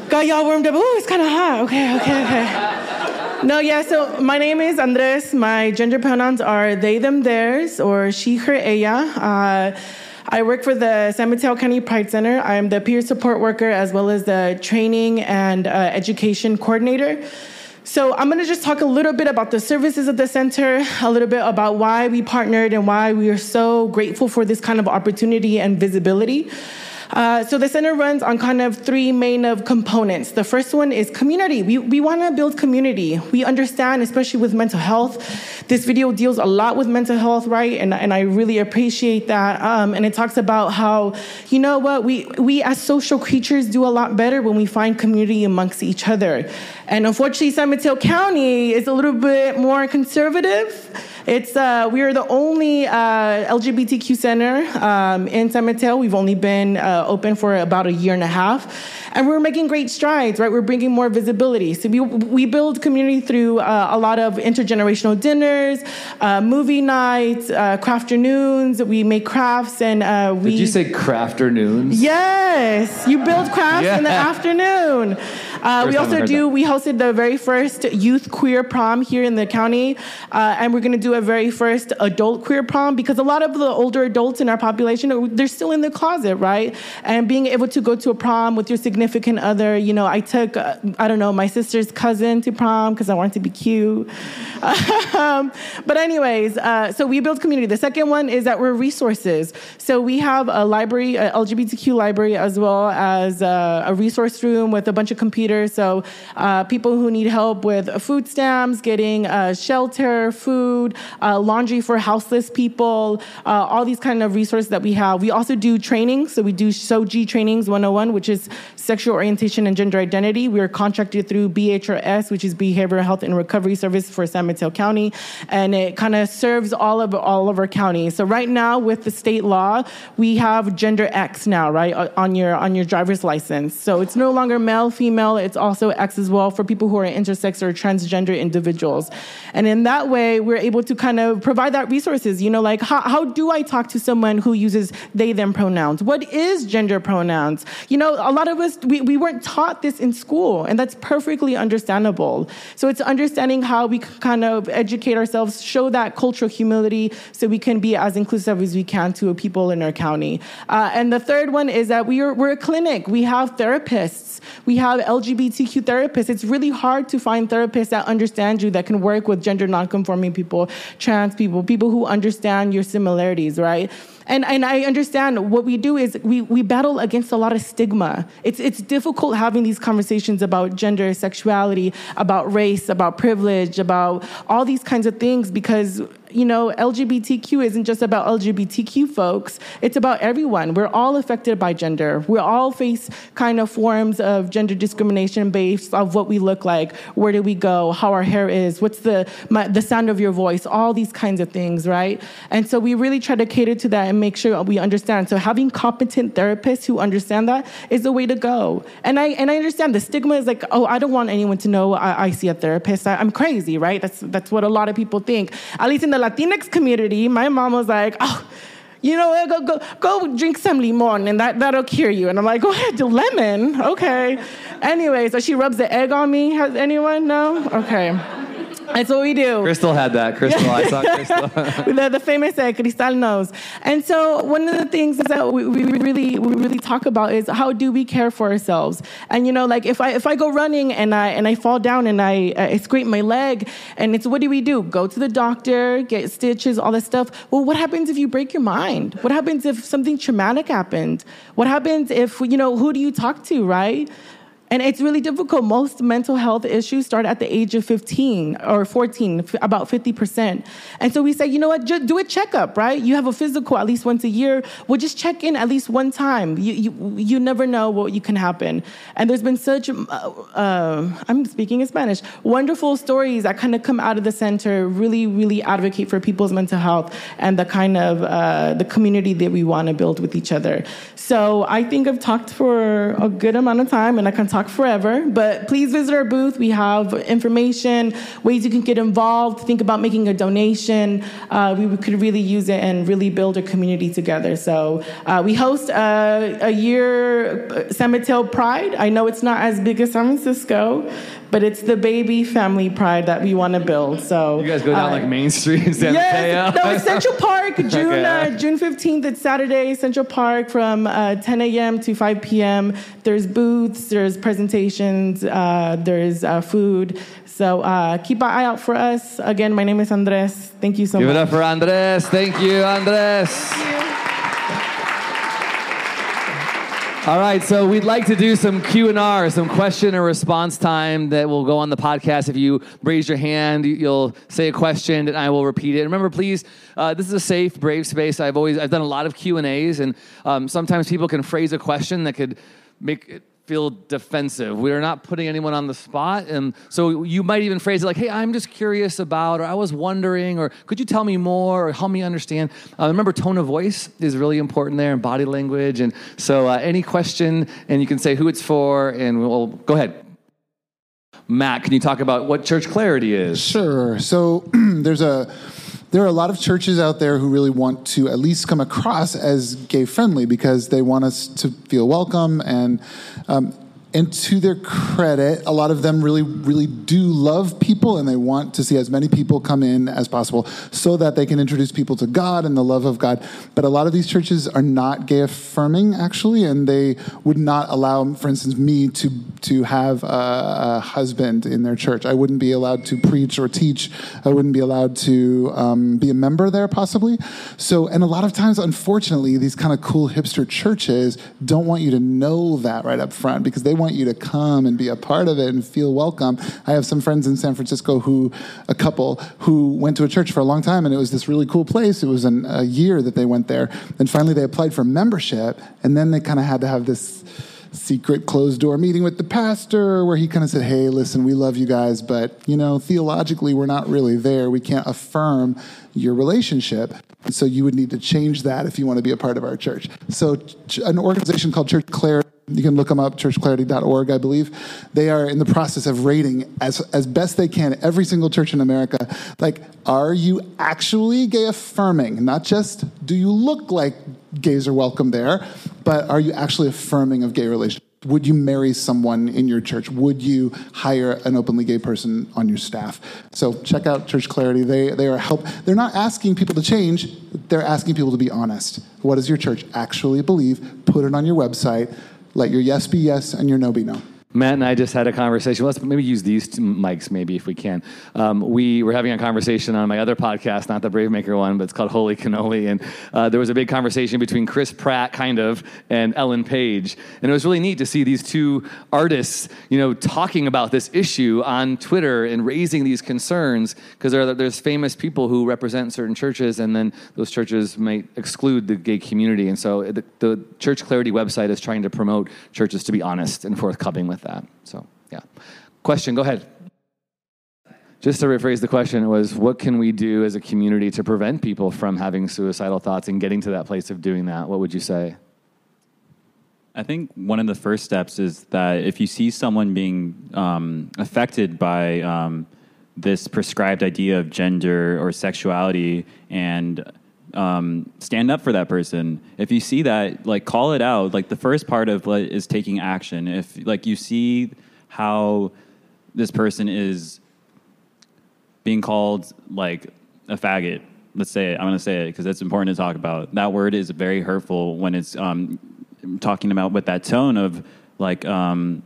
Got y'all warmed up. Oh, it's kind of hot. Okay, okay, okay. No, yeah, so my name is Andres. My gender pronouns are they, them, theirs, or she, her, ella. Uh, I work for the San Mateo County Pride Center. I am the peer support worker as well as the training and uh, education coordinator. So I'm going to just talk a little bit about the services of the center, a little bit about why we partnered and why we are so grateful for this kind of opportunity and visibility. Uh, so the center runs on kind of three main of components. The first one is community. We, we want to build community. We understand, especially with mental health, this video deals a lot with mental health, right? And, and I really appreciate that. Um, and it talks about how, you know what, we, we as social creatures do a lot better when we find community amongst each other. And unfortunately, San Mateo County is a little bit more conservative. It's uh, we are the only uh, LGBTQ center um, in San Mateo. We've only been uh, open for about a year and a half, and we're making great strides. Right, we're bringing more visibility. So we we build community through uh, a lot of intergenerational dinners, uh, movie nights, uh, crafternoons. We make crafts, and we. Did you say crafternoons? Yes, you build crafts yeah. in the afternoon. Uh, we also do. That. We hosted the very first youth queer prom here in the county, uh, and we're going to do a very first adult queer prom because a lot of the older adults in our population they're still in the closet, right? And being able to go to a prom with your significant other, you know, I took uh, I don't know my sister's cousin to prom because I wanted to be cute. um, but anyways, uh, so we build community. The second one is that we're resources. So we have a library, an LGBTQ library, as well as uh, a resource room with a bunch of computers so uh, people who need help with food stamps, getting uh, shelter, food, laundry for houseless people, all these kind of resources that we have. We also do training. So we do SOGI Trainings 101, which is sexual orientation and gender identity. We are contracted through BHRS, which is Behavioral Health and Recovery Service for San Mateo County, and it kind of serves all of all of our counties. So right now, with the state law, we have gender X now, right, on your on your driver's license. So it's no longer male, female it's also X as well for people who are intersex or transgender individuals. And in that way, we're able to kind of provide that resources. You know, like how, how do I talk to someone who uses they, them pronouns? What is gender pronouns? You know, a lot of us, we, we weren't taught this in school, and that's perfectly understandable. So it's understanding how we kind of educate ourselves, show that cultural humility so we can be as inclusive as we can to people in our county. Uh, and the third one is that we are, we're a clinic. We have therapists. We have LGBTQ therapists. It's really hard to find therapists that understand you, that can work with gender nonconforming people, trans people, people who understand your similarities, right? And, and I understand what we do is we, we battle against a lot of stigma. It's, it's difficult having these conversations about gender, sexuality, about race, about privilege, about all these kinds of things because you know, LGBTQ isn't just about LGBTQ folks, it's about everyone. We're all affected by gender. We all face kind of forms of gender discrimination based of what we look like, where do we go, how our hair is, what's the, my, the sound of your voice, all these kinds of things, right? And so we really try to cater to that and make sure we understand. So having competent therapists who understand that is the way to go. And I, and I understand the stigma is like, oh, I don't want anyone to know I, I see a therapist. I, I'm crazy, right? That's, that's what a lot of people think. At least in the Latinx community, my mom was like, oh, you know, go, go, go drink some limon and that, that'll cure you. And I'm like, go ahead, do lemon. Okay. anyway, so she rubs the egg on me. Has anyone? No? Okay. That's what we do. Crystal had that. Crystal, I saw Crystal. the, the famous uh, Crystal knows. And so one of the things that we, we, really we really talk about is how do we care for ourselves? And you know, like if I if I go running and I and I fall down and I, I scrape my leg, and it's what do we do? Go to the doctor, get stitches, all that stuff. Well, what happens if you break your mind? What happens if something traumatic happened? What happens if you know who do you talk to, right? And it's really difficult. Most mental health issues start at the age of 15 or 14, about 50%. And so we say, you know what, just do a checkup, right? You have a physical at least once a year. We'll just check in at least one time. You, you, you never know what you can happen. And there's been such, uh, uh, I'm speaking in Spanish, wonderful stories that kind of come out of the center, really, really advocate for people's mental health and the kind of uh, the community that we want to build with each other. So I think I've talked for a good amount of time and I can talk talk forever, but please visit our booth. We have information, ways you can get involved, think about making a donation. Uh, we could really use it and really build a community together. So uh, we host a, a year uh, San Mateo Pride. I know it's not as big as San Francisco, but it's the baby family pride that we want to build. So You guys go down uh, like Main Street in San Yes, no, it's Central Park, June Okay. uh, June fifteenth. It's Saturday, Central Park from uh, ten a.m. to five p.m. There's booths, there's presentations, uh, there's uh, food. So uh, keep an eye out for us. Again, my name is Andres. Thank you so Give much. it up for Andres. Thank you, Andres. All right, so we'd like to do some Q and R, some question and response time that will go on the podcast. If you raise your hand, you- you'll say a question, and I will repeat it. Remember, please, uh, this is a safe, brave space. I've always I've done a lot of Q and A's, and um, sometimes people can phrase a question that could make it feel defensive. We are not putting anyone on the spot, and so you might even phrase it like, "Hey, I'm just curious about," or "I was wondering," or "Could you tell me more?" or "Help me understand." Uh, remember, tone of voice is really important there, and body language, and so uh, any question, and you can say who it's for, and we'll go ahead. Matt, can you talk about what church clarity is? Sure. So there's a there are a lot of churches out there who really want to at least come across as gay friendly because they want us to feel welcome and um, and to their credit, a lot of them really, really do love people and they want to see as many people come in as possible so that they can introduce people to God and the love of God. But a lot of these churches are not gay affirming, actually, and they would not allow, for instance, me to, to have a, a husband in their church. I wouldn't be allowed to preach or teach. I wouldn't be allowed to um, be a member there, possibly. So, and a lot of times, unfortunately, these kind of cool hipster churches don't want you to know that right up front because they want you to come and be a part of it and feel welcome. I have some friends in San Francisco who, a couple, who went to a church for a long time and it was this really cool place. It was an, a year that they went there. And finally they applied for membership and then they kind of had to have this secret closed door meeting with the pastor where he kind of said, Hey, listen, we love you guys, but you know, theologically, we're not really there. We can't affirm your relationship. So you would need to change that if you want to be a part of our church. So, an organization called Church Clarity, you can look them up, churchclarity.org, I believe. They are in the process of rating as, as best they can every single church in America. Like, are you actually gay affirming? Not just do you look like gays are welcome there, but are you actually affirming of gay relationships? Would you marry someone in your church? Would you hire an openly gay person on your staff? So check out Church Clarity. They, they are help. They're not asking people to change. They're asking people to be honest. What does your church actually believe? Put it on your website. Let your yes be yes and your no be no. Matt and I just had a conversation. Let's maybe use these two mics, maybe if we can. Um, we were having a conversation on my other podcast, not the Brave Maker one, but it's called Holy Cannoli, and uh, there was a big conversation between Chris Pratt, kind of, and Ellen Page, and it was really neat to see these two artists, you know, talking about this issue on Twitter and raising these concerns because there there's famous people who represent certain churches, and then those churches might exclude the gay community, and so the, the Church Clarity website is trying to promote churches to be honest and forthcoming with that. So, yeah. Question, go ahead. Just to rephrase the question, it was what can we do as a community to prevent people from having suicidal thoughts and getting to that place of doing that? What would you say? I think one of the first steps is that if you see someone being um, affected by um, this prescribed idea of gender or sexuality and um, stand up for that person. If you see that, like call it out. Like the first part of is taking action. If like you see how this person is being called like a faggot, let's say it. I'm going to say it because it's important to talk about. That word is very hurtful when it's um, talking about with that tone of like um,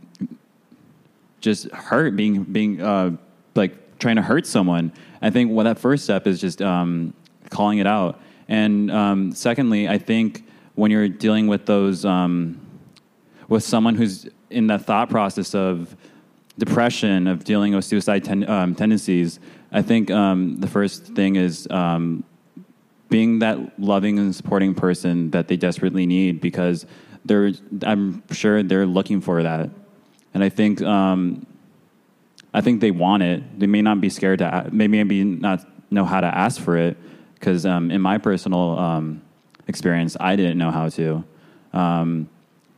just hurt, being being uh, like trying to hurt someone. I think well, that first step is just um, calling it out. And um, secondly, I think when you're dealing with those um, with someone who's in that thought process of depression, of dealing with suicide ten- um, tendencies, I think um, the first thing is um, being that loving and supporting person that they desperately need because they're, I'm sure they're looking for that. And I think, um, I think they want it. They may not be scared to, they may be not know how to ask for it because um, in my personal um, experience, I didn't know how to. Um,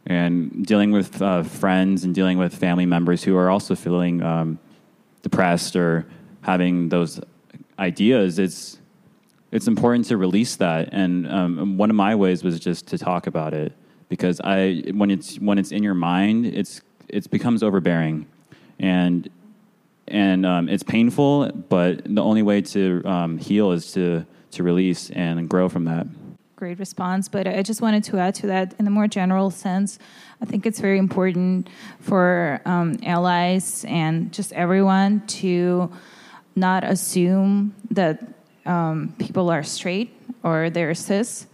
and dealing with uh, friends and dealing with family members who are also feeling um, depressed or having those ideas, it's it's important to release that. And um, one of my ways was just to talk about it because I when it's when it's in your mind, it's it becomes overbearing, and and um, it's painful, but the only way to um, heal is to to release and grow from that. Great response, but I just wanted to add to that in a more general sense. I think it's very important for um, allies and just everyone to not assume that um, people are straight or they're cis.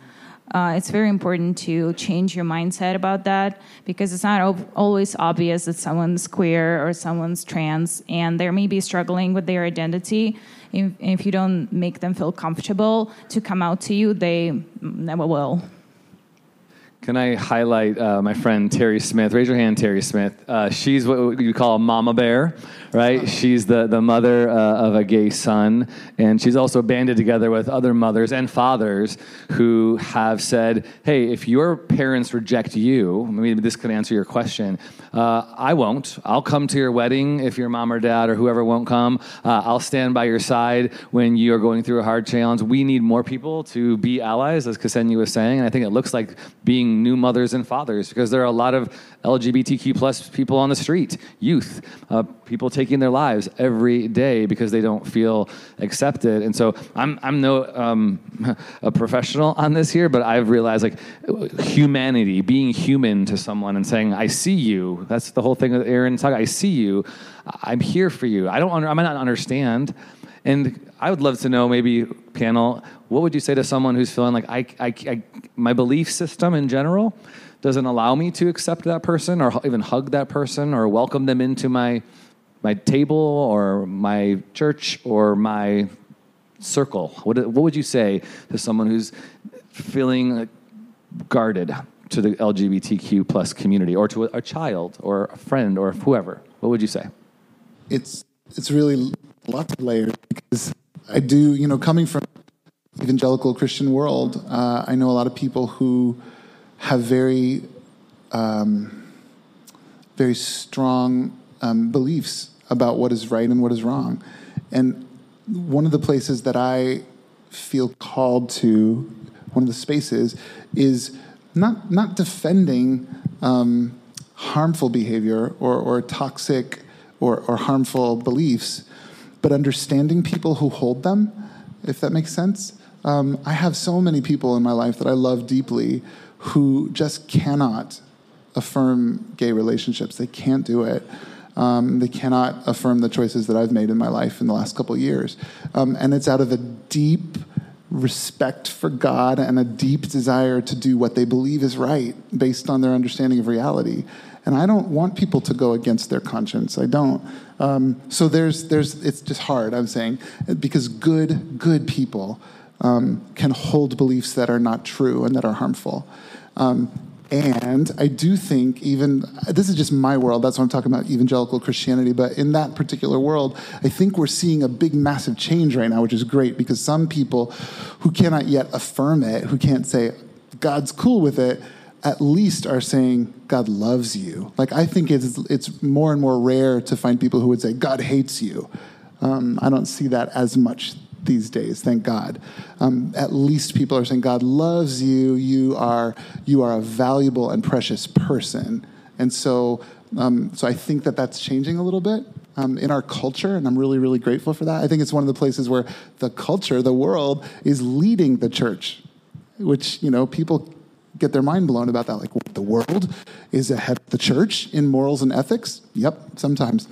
Uh, it's very important to change your mindset about that because it's not o- always obvious that someone's queer or someone's trans and they may be struggling with their identity. If, if you don't make them feel comfortable to come out to you, they never will. Can I highlight uh, my friend Terry Smith? Raise your hand, Terry Smith. Uh, she's what you call a mama bear, right? She's the, the mother uh, of a gay son, and she's also banded together with other mothers and fathers who have said, hey, if your parents reject you, maybe this could answer your question, uh, I won't. I'll come to your wedding if your mom or dad or whoever won't come. Uh, I'll stand by your side when you are going through a hard challenge. We need more people to be allies, as Ksenia was saying, and I think it looks like being new mothers and fathers because there are a lot of LGBTQ plus people on the street, youth, uh, people taking their lives every day because they don't feel accepted. And so I'm I'm no um, a professional on this here, but I've realized like humanity, being human to someone and saying I see you. That's the whole thing that Erin's talking. I see you. I'm here for you. I don't. Under, I might not understand. And I would love to know, maybe panel, what would you say to someone who's feeling like I, I, I, my belief system in general doesn't allow me to accept that person or even hug that person or welcome them into my my table or my church or my circle? What, what would you say to someone who's feeling guarded to the LGBTQ plus community or to a, a child or a friend or whoever? What would you say? It's it's really lots of layers because I do, you know, coming from evangelical Christian world, uh, I know a lot of people who have very, um, very strong um, beliefs about what is right and what is wrong. And one of the places that I feel called to, one of the spaces, is not not defending um, harmful behavior or, or toxic or, or harmful beliefs, but understanding people who hold them, if that makes sense. Um, I have so many people in my life that I love deeply who just cannot affirm gay relationships. They can't do it. Um, they cannot affirm the choices that I've made in my life in the last couple years. Um, and it's out of a deep respect for God and a deep desire to do what they believe is right based on their understanding of reality. And I don't want people to go against their conscience. I don't. Um, so there's, there's, it's just hard, I'm saying, because good, good people um, can hold beliefs that are not true and that are harmful. Um, and I do think, even this is just my world, that's what I'm talking about evangelical Christianity, but in that particular world, I think we're seeing a big, massive change right now, which is great because some people who cannot yet affirm it, who can't say, God's cool with it, at least are saying God loves you. Like I think it's it's more and more rare to find people who would say God hates you. Um, I don't see that as much these days. Thank God. Um, at least people are saying God loves you. You are you are a valuable and precious person. And so um, so I think that that's changing a little bit. Um, in our culture, and I'm really, really grateful for that. I think it's one of the places where the culture, the world, is leading the church, which you know people get their mind blown about that. Like, the world is ahead of the church in morals and ethics? Yep, sometimes.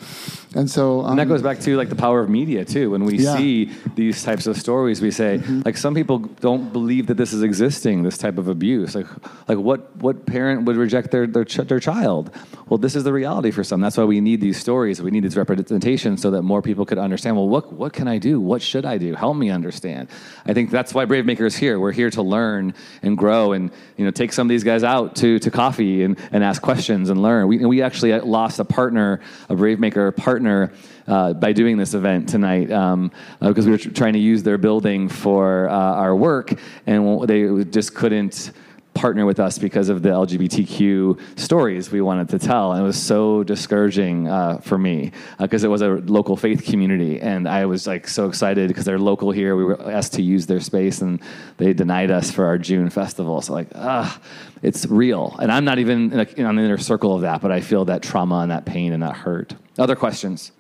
And so. Um, and that goes back to like the power of media, too. When we Yeah. see these types of stories, we say, Mm-hmm. like, some people don't believe that this is existing, this type of abuse. Like, like what, what parent would reject their, their, ch- their child? Well, this is the reality for some. That's why we need these stories. We need these representations so that more people could understand, well, what, what can I do? What should I do? Help me understand. I think that's why Brave Maker is here. We're here to learn and grow and, you know, take some of these guys out to, to coffee and, and ask questions and learn. We, we actually lost a partner, a Brave Maker partner, uh, by doing this event tonight um, uh, because we were tr- trying to use their building for uh, our work and they just couldn't partner with us because of the LGBTQ stories we wanted to tell. And it was so discouraging uh, for me because it was a local faith community. And I was like so excited because they're local here. We were asked to use their space and they denied us for our June festival. So, like, ah, it's real. And I'm not even in a, in an inner circle of that, but I feel that trauma and that pain and that hurt. Other questions?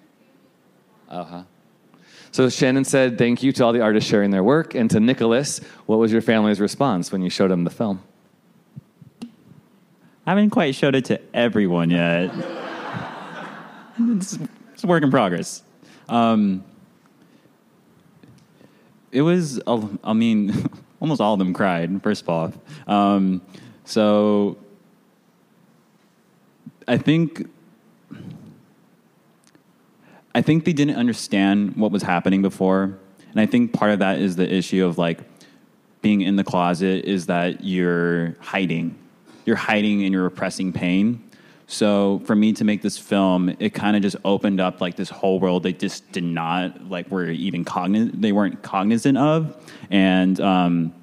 Uh huh. So Shannon said, "Thank you to all the artists sharing their work." And to Nicolas, what was your family's response when you showed them the film? I haven't quite showed it to everyone yet. it's, it's a work in progress. Um, it was, I mean, almost all of them cried, first of all. Um, so I think. I think they didn't understand what was happening before. And I think part of that is the issue of like being in the closet is that you're hiding. You're hiding and you're repressing pain. So for me to make this film, it kind of just opened up like this whole world they just did not like were even cognizant they weren't cognizant of. And um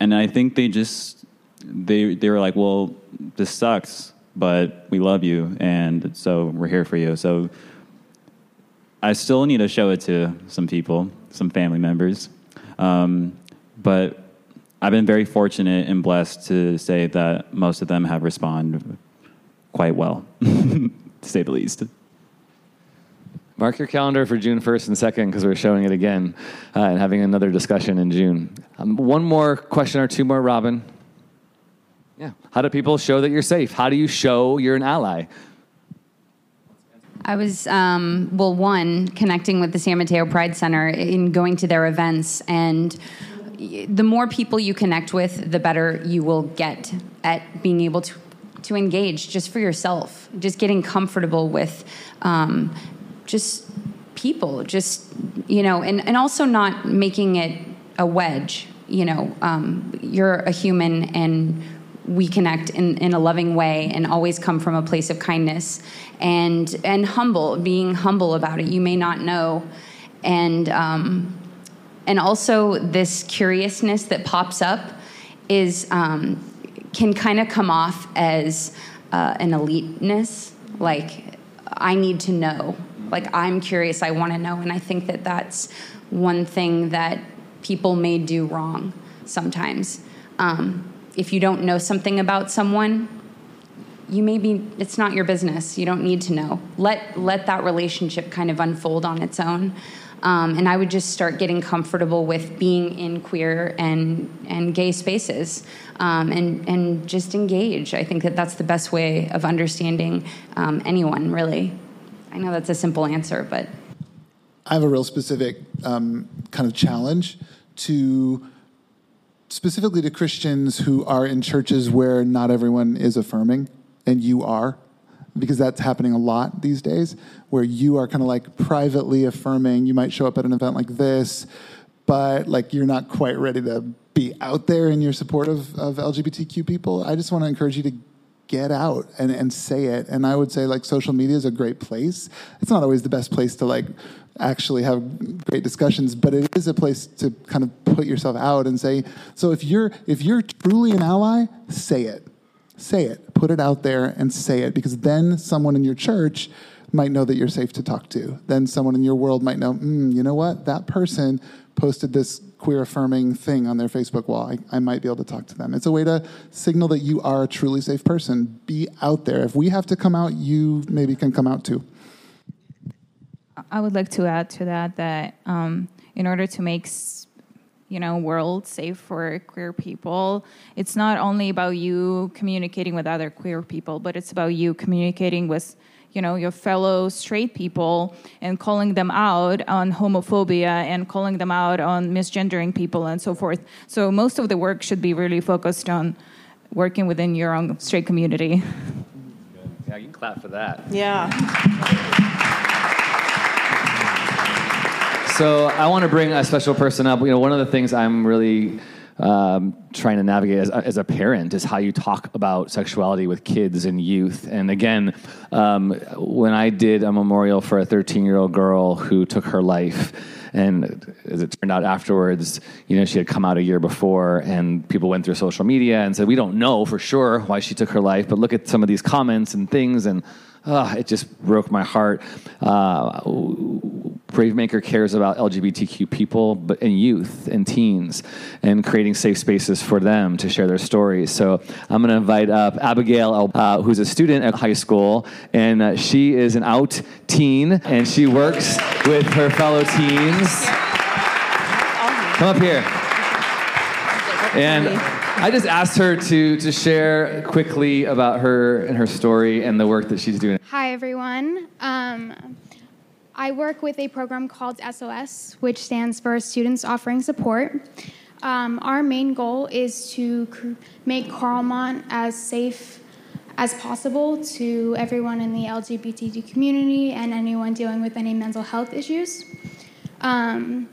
and I think they just they they were like, Well, this sucks, but we love you and so we're here for you. So I still need to show it to some people, some family members. Um, but I've been very fortunate and blessed to say that most of them have responded quite well, to say the least. Mark your calendar for June 1st and 2nd because we're showing it again uh, and having another discussion in June. Um, one more question or two more, Robin. Yeah. How do people show that you're safe? How do you show you're an ally? I was, um, well, one, connecting with the San Mateo Pride Center in going to their events. And y- the more people you connect with, the better you will get at being able to, to engage just for yourself, just getting comfortable with um, just people, just, you know, and, and also not making it a wedge. You know, um, you're a human and we connect in, in a loving way and always come from a place of kindness and and humble being humble about it you may not know and um, and also this curiousness that pops up is um, can kind of come off as uh, an eliteness like i need to know. Like i'm curious i want to know. And i think that that's one thing that people may do wrong sometimes. Um, if you don't know something about someone you maybe it's not your business. You don't need to know. Let let that relationship kind of unfold on its own um, and i would just start getting comfortable with being in queer and and gay spaces um, and and just engage. I think that that's the best way of understanding um, anyone really. I know that's a simple answer but. I have a real specific um, kind of challenge to specifically to Christians who are in churches where not everyone is affirming, and you are, because that's happening a lot these days, where you are kind of like privately affirming. You might show up at an event like this, but like you're not quite ready to be out there in your support of, of LGBTQ people. I just want to encourage you to get out and, and say it. And I would say like social media is a great place. It's not always the best place to like actually have great discussions, but it is a place to kind of put yourself out and say, so if you're if you're truly an ally, say it. Say it. Put it out there and say it because then someone in your church might know that you're safe to talk to. Then someone in your world might know, mm, you know what? That person posted this queer affirming thing on their Facebook wall. I, I might be able to talk to them. It's a way to signal that you are a truly safe person. Be out there. If we have to come out, you maybe can come out too. I would like to add to that that um, in order to make you know world safe for queer people, it's not only about you communicating with other queer people, but it's about you communicating with you know your fellow straight people and calling them out on homophobia and calling them out on misgendering people and so forth. So most of the work should be really focused on working within your own straight community. Yeah, you can clap for that. Yeah. So I want to bring a special person up. You know, one of the things I'm really um, trying to navigate as, as a parent is how you talk about sexuality with kids and youth. And again, um, when I did a memorial for a 13 year old girl who took her life, and as it turned out afterwards, you know, she had come out a year before, and people went through social media and said, "We don't know for sure why she took her life, but look at some of these comments and things." And uh, it just broke my heart. Uh, Bravemaker cares about LGBTQ people, but and youth and teens, and creating safe spaces for them to share their stories. So I'm going to invite up Abigail, uh, who's a student at high school, and uh, she is an out teen, and she works with her fellow teens. Come up here. And I just asked her to to share quickly about her and her story and the work that she's doing. Hi, everyone. Um, I work with a program called SOS, which stands for Students Offering Support. Um, our main goal is to cr- make Carlmont as safe as possible to everyone in the LGBTQ community and anyone dealing with any mental health issues. Um,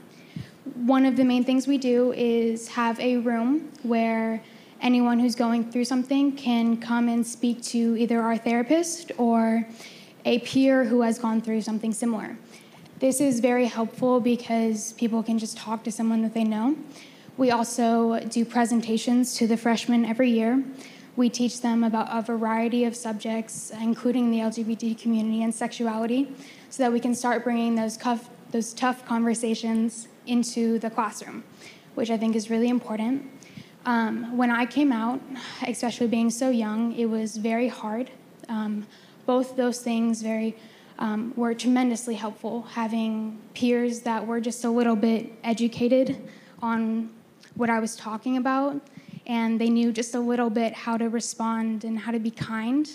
one of the main things we do is have a room where anyone who's going through something can come and speak to either our therapist or a peer who has gone through something similar. This is very helpful because people can just talk to someone that they know. We also do presentations to the freshmen every year. We teach them about a variety of subjects, including the LGBT community and sexuality, so that we can start bringing those, those tough conversations into the classroom, which I think is really important. Um, when I came out, especially being so young, it was very hard. Um, both those things very um, were tremendously helpful. Having peers that were just a little bit educated on what I was talking about, and they knew just a little bit how to respond and how to be kind.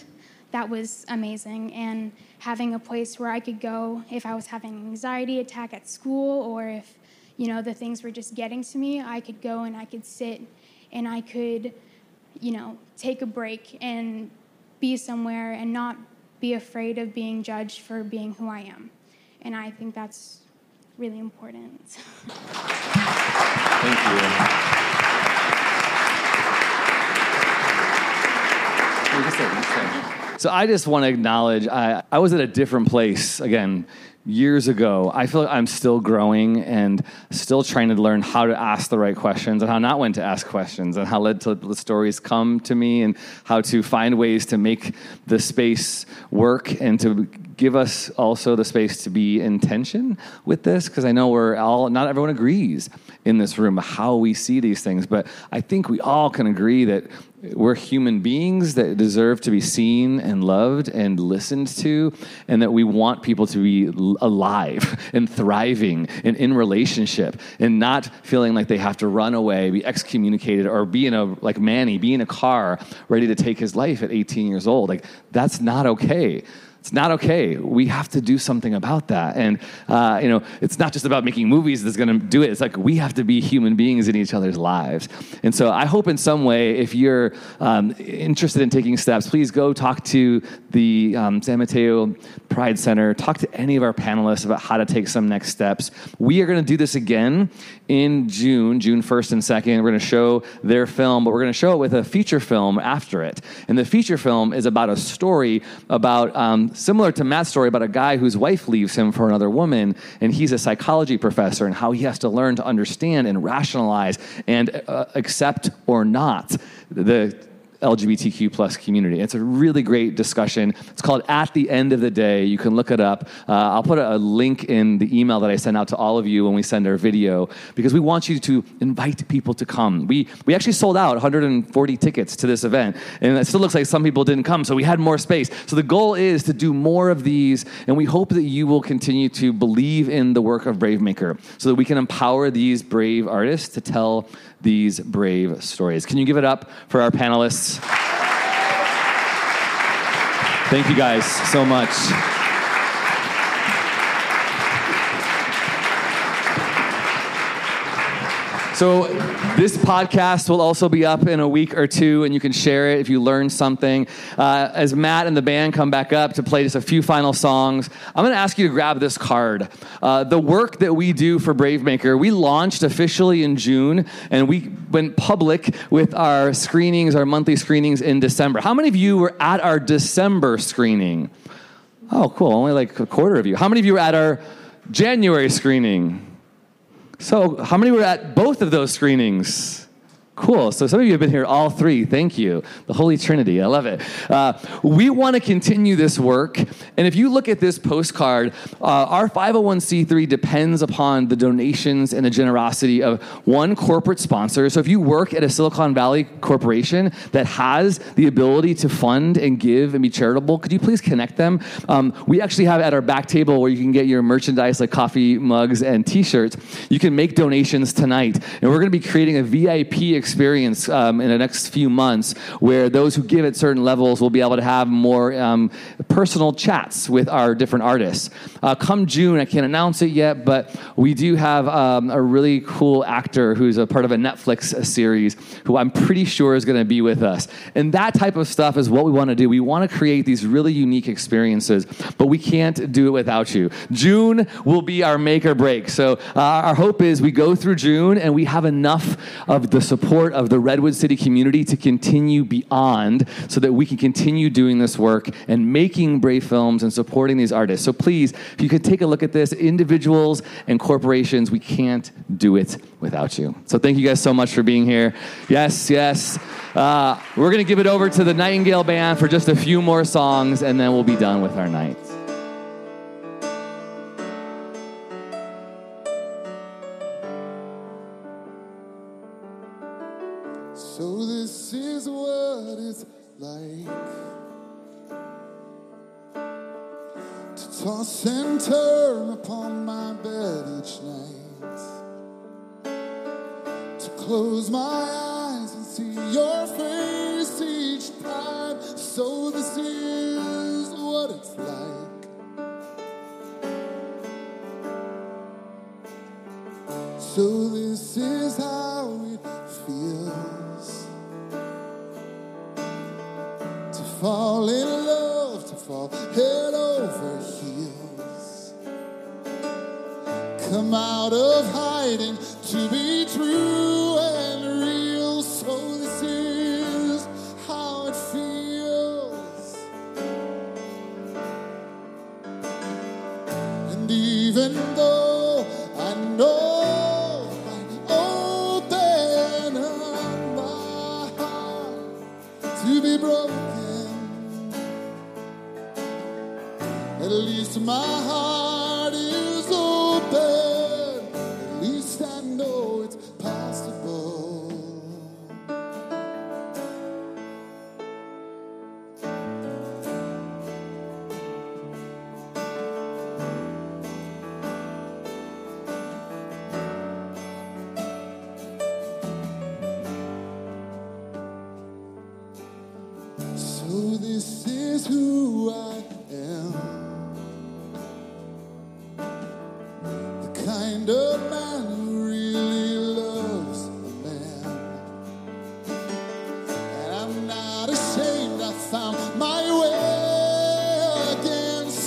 That was amazing. And having a place where I could go if I was having an anxiety attack at school or if you know the things were just getting to me, I could go and I could sit and I could, you know, take a break and be somewhere and not be afraid of being judged for being who I am. And I think that's really important. Thank you. So I just want to acknowledge I, I was at a different place again years ago. I feel like I'm still growing and still trying to learn how to ask the right questions and how not when to ask questions and how let the stories come to me and how to find ways to make the space work and to give us also the space to be in tension with this because I know we're all not everyone agrees in this room how we see these things, but I think we all can agree that we're human beings that deserve to be seen and loved and listened to, and that we want people to be alive and thriving and in relationship and not feeling like they have to run away, be excommunicated, or be in a, like Manny, be in a car ready to take his life at 18 years old. Like, that's not okay. It's not okay. We have to do something about that. And, uh, you know, it's not just about making movies that's going to do it. It's like we have to be human beings in each other's lives. And so I hope in some way, if you're um, interested in taking steps, please go talk to the um, San Mateo Pride Center, talk to any of our panelists about how to take some next steps. We are going to do this again in June, June 1st and 2nd. We're going to show their film, but we're going to show it with a feature film after it. And the feature film is about a story about um, similar to Matt's story about a guy whose wife leaves him for another woman, and he's a psychology professor, and how he has to learn to understand and rationalize and uh, accept or not the LGBTQ plus community. It's a really great discussion. It's called At the End of the Day. You can look it up. Uh, I'll put a, link in the email that I send out to all of you when we send our video because we want you to invite people to come. We, we actually sold out 140 tickets to this event, and it still looks like some people didn't come, so we had more space. So the goal is to do more of these, and we hope that you will continue to believe in the work of Bravemaker so that we can empower these brave artists to tell these brave stories. Can you give it up for our panelists? Thank you guys so much. So, this podcast will also be up in a week or two, and you can share it if you learned something. Uh, as Matt and the band come back up to play just a few final songs, I'm going to ask you to grab this card. Uh, the work that we do for Bravemaker, we launched officially in June, and we went public with our screenings, our monthly screenings in December. How many of you were at our December screening? Oh, cool. Only like a quarter of you. How many of you were at our January screening? So, how many were at both of those screenings? Cool. So some of you have been here all three. Thank you. The Holy Trinity. I love it. Uh, we want to continue this work. And if you look at this postcard, uh, our 501c3 depends upon the donations and the generosity of one corporate sponsor. So if you work at a Silicon Valley corporation that has the ability to fund and give and be charitable, could you please connect them? Um, we actually have at our back table where you can get your merchandise like coffee mugs and t shirts. You can make donations tonight. And we're going to be creating a VIP experience experience um, in the next few months where those who give at certain levels will be able to have more um, personal chats with our different artists. Uh, come June, I can't announce it yet, but we do have um, a really cool actor who's a part of a Netflix series who I'm pretty sure is going to be with us. And that type of stuff is what we want to do. We want to create these really unique experiences, but we can't do it without you. June will be our make or break. So uh, our hope is we go through June and we have enough of the support of the Redwood City community to continue beyond so that we can continue doing this work and making brave films and supporting these artists. So please, if you could take a look at this, individuals and corporations, we can't do it without you. So thank you guys so much for being here. Yes, yes. Uh, we're going to give it over to the Nightingale Band for just a few more songs, and then we'll be done with our night.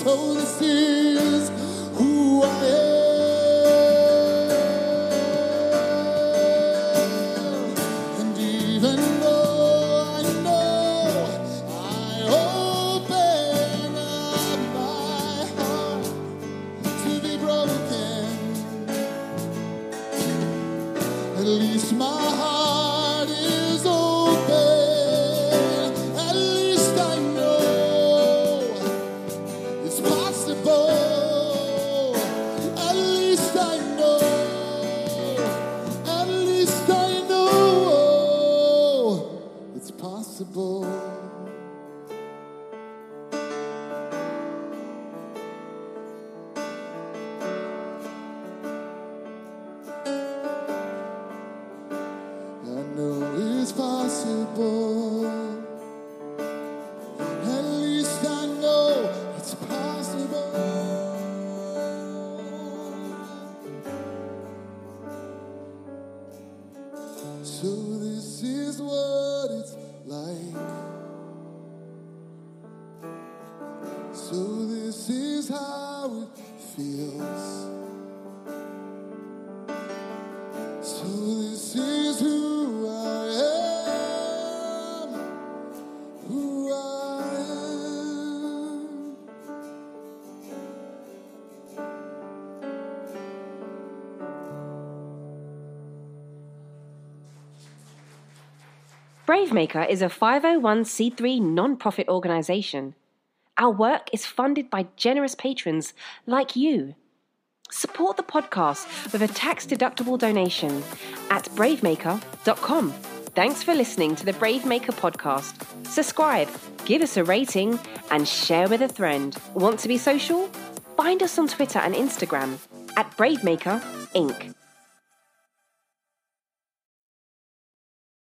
soul is Bravemaker is a 501c3 non-profit organization. Our work is funded by generous patrons like you. Support the podcast with a tax-deductible donation at bravemaker.com. Thanks for listening to the Bravemaker podcast. Subscribe, give us a rating, and share with a friend. Want to be social? Find us on Twitter and Instagram at Bravemaker Inc.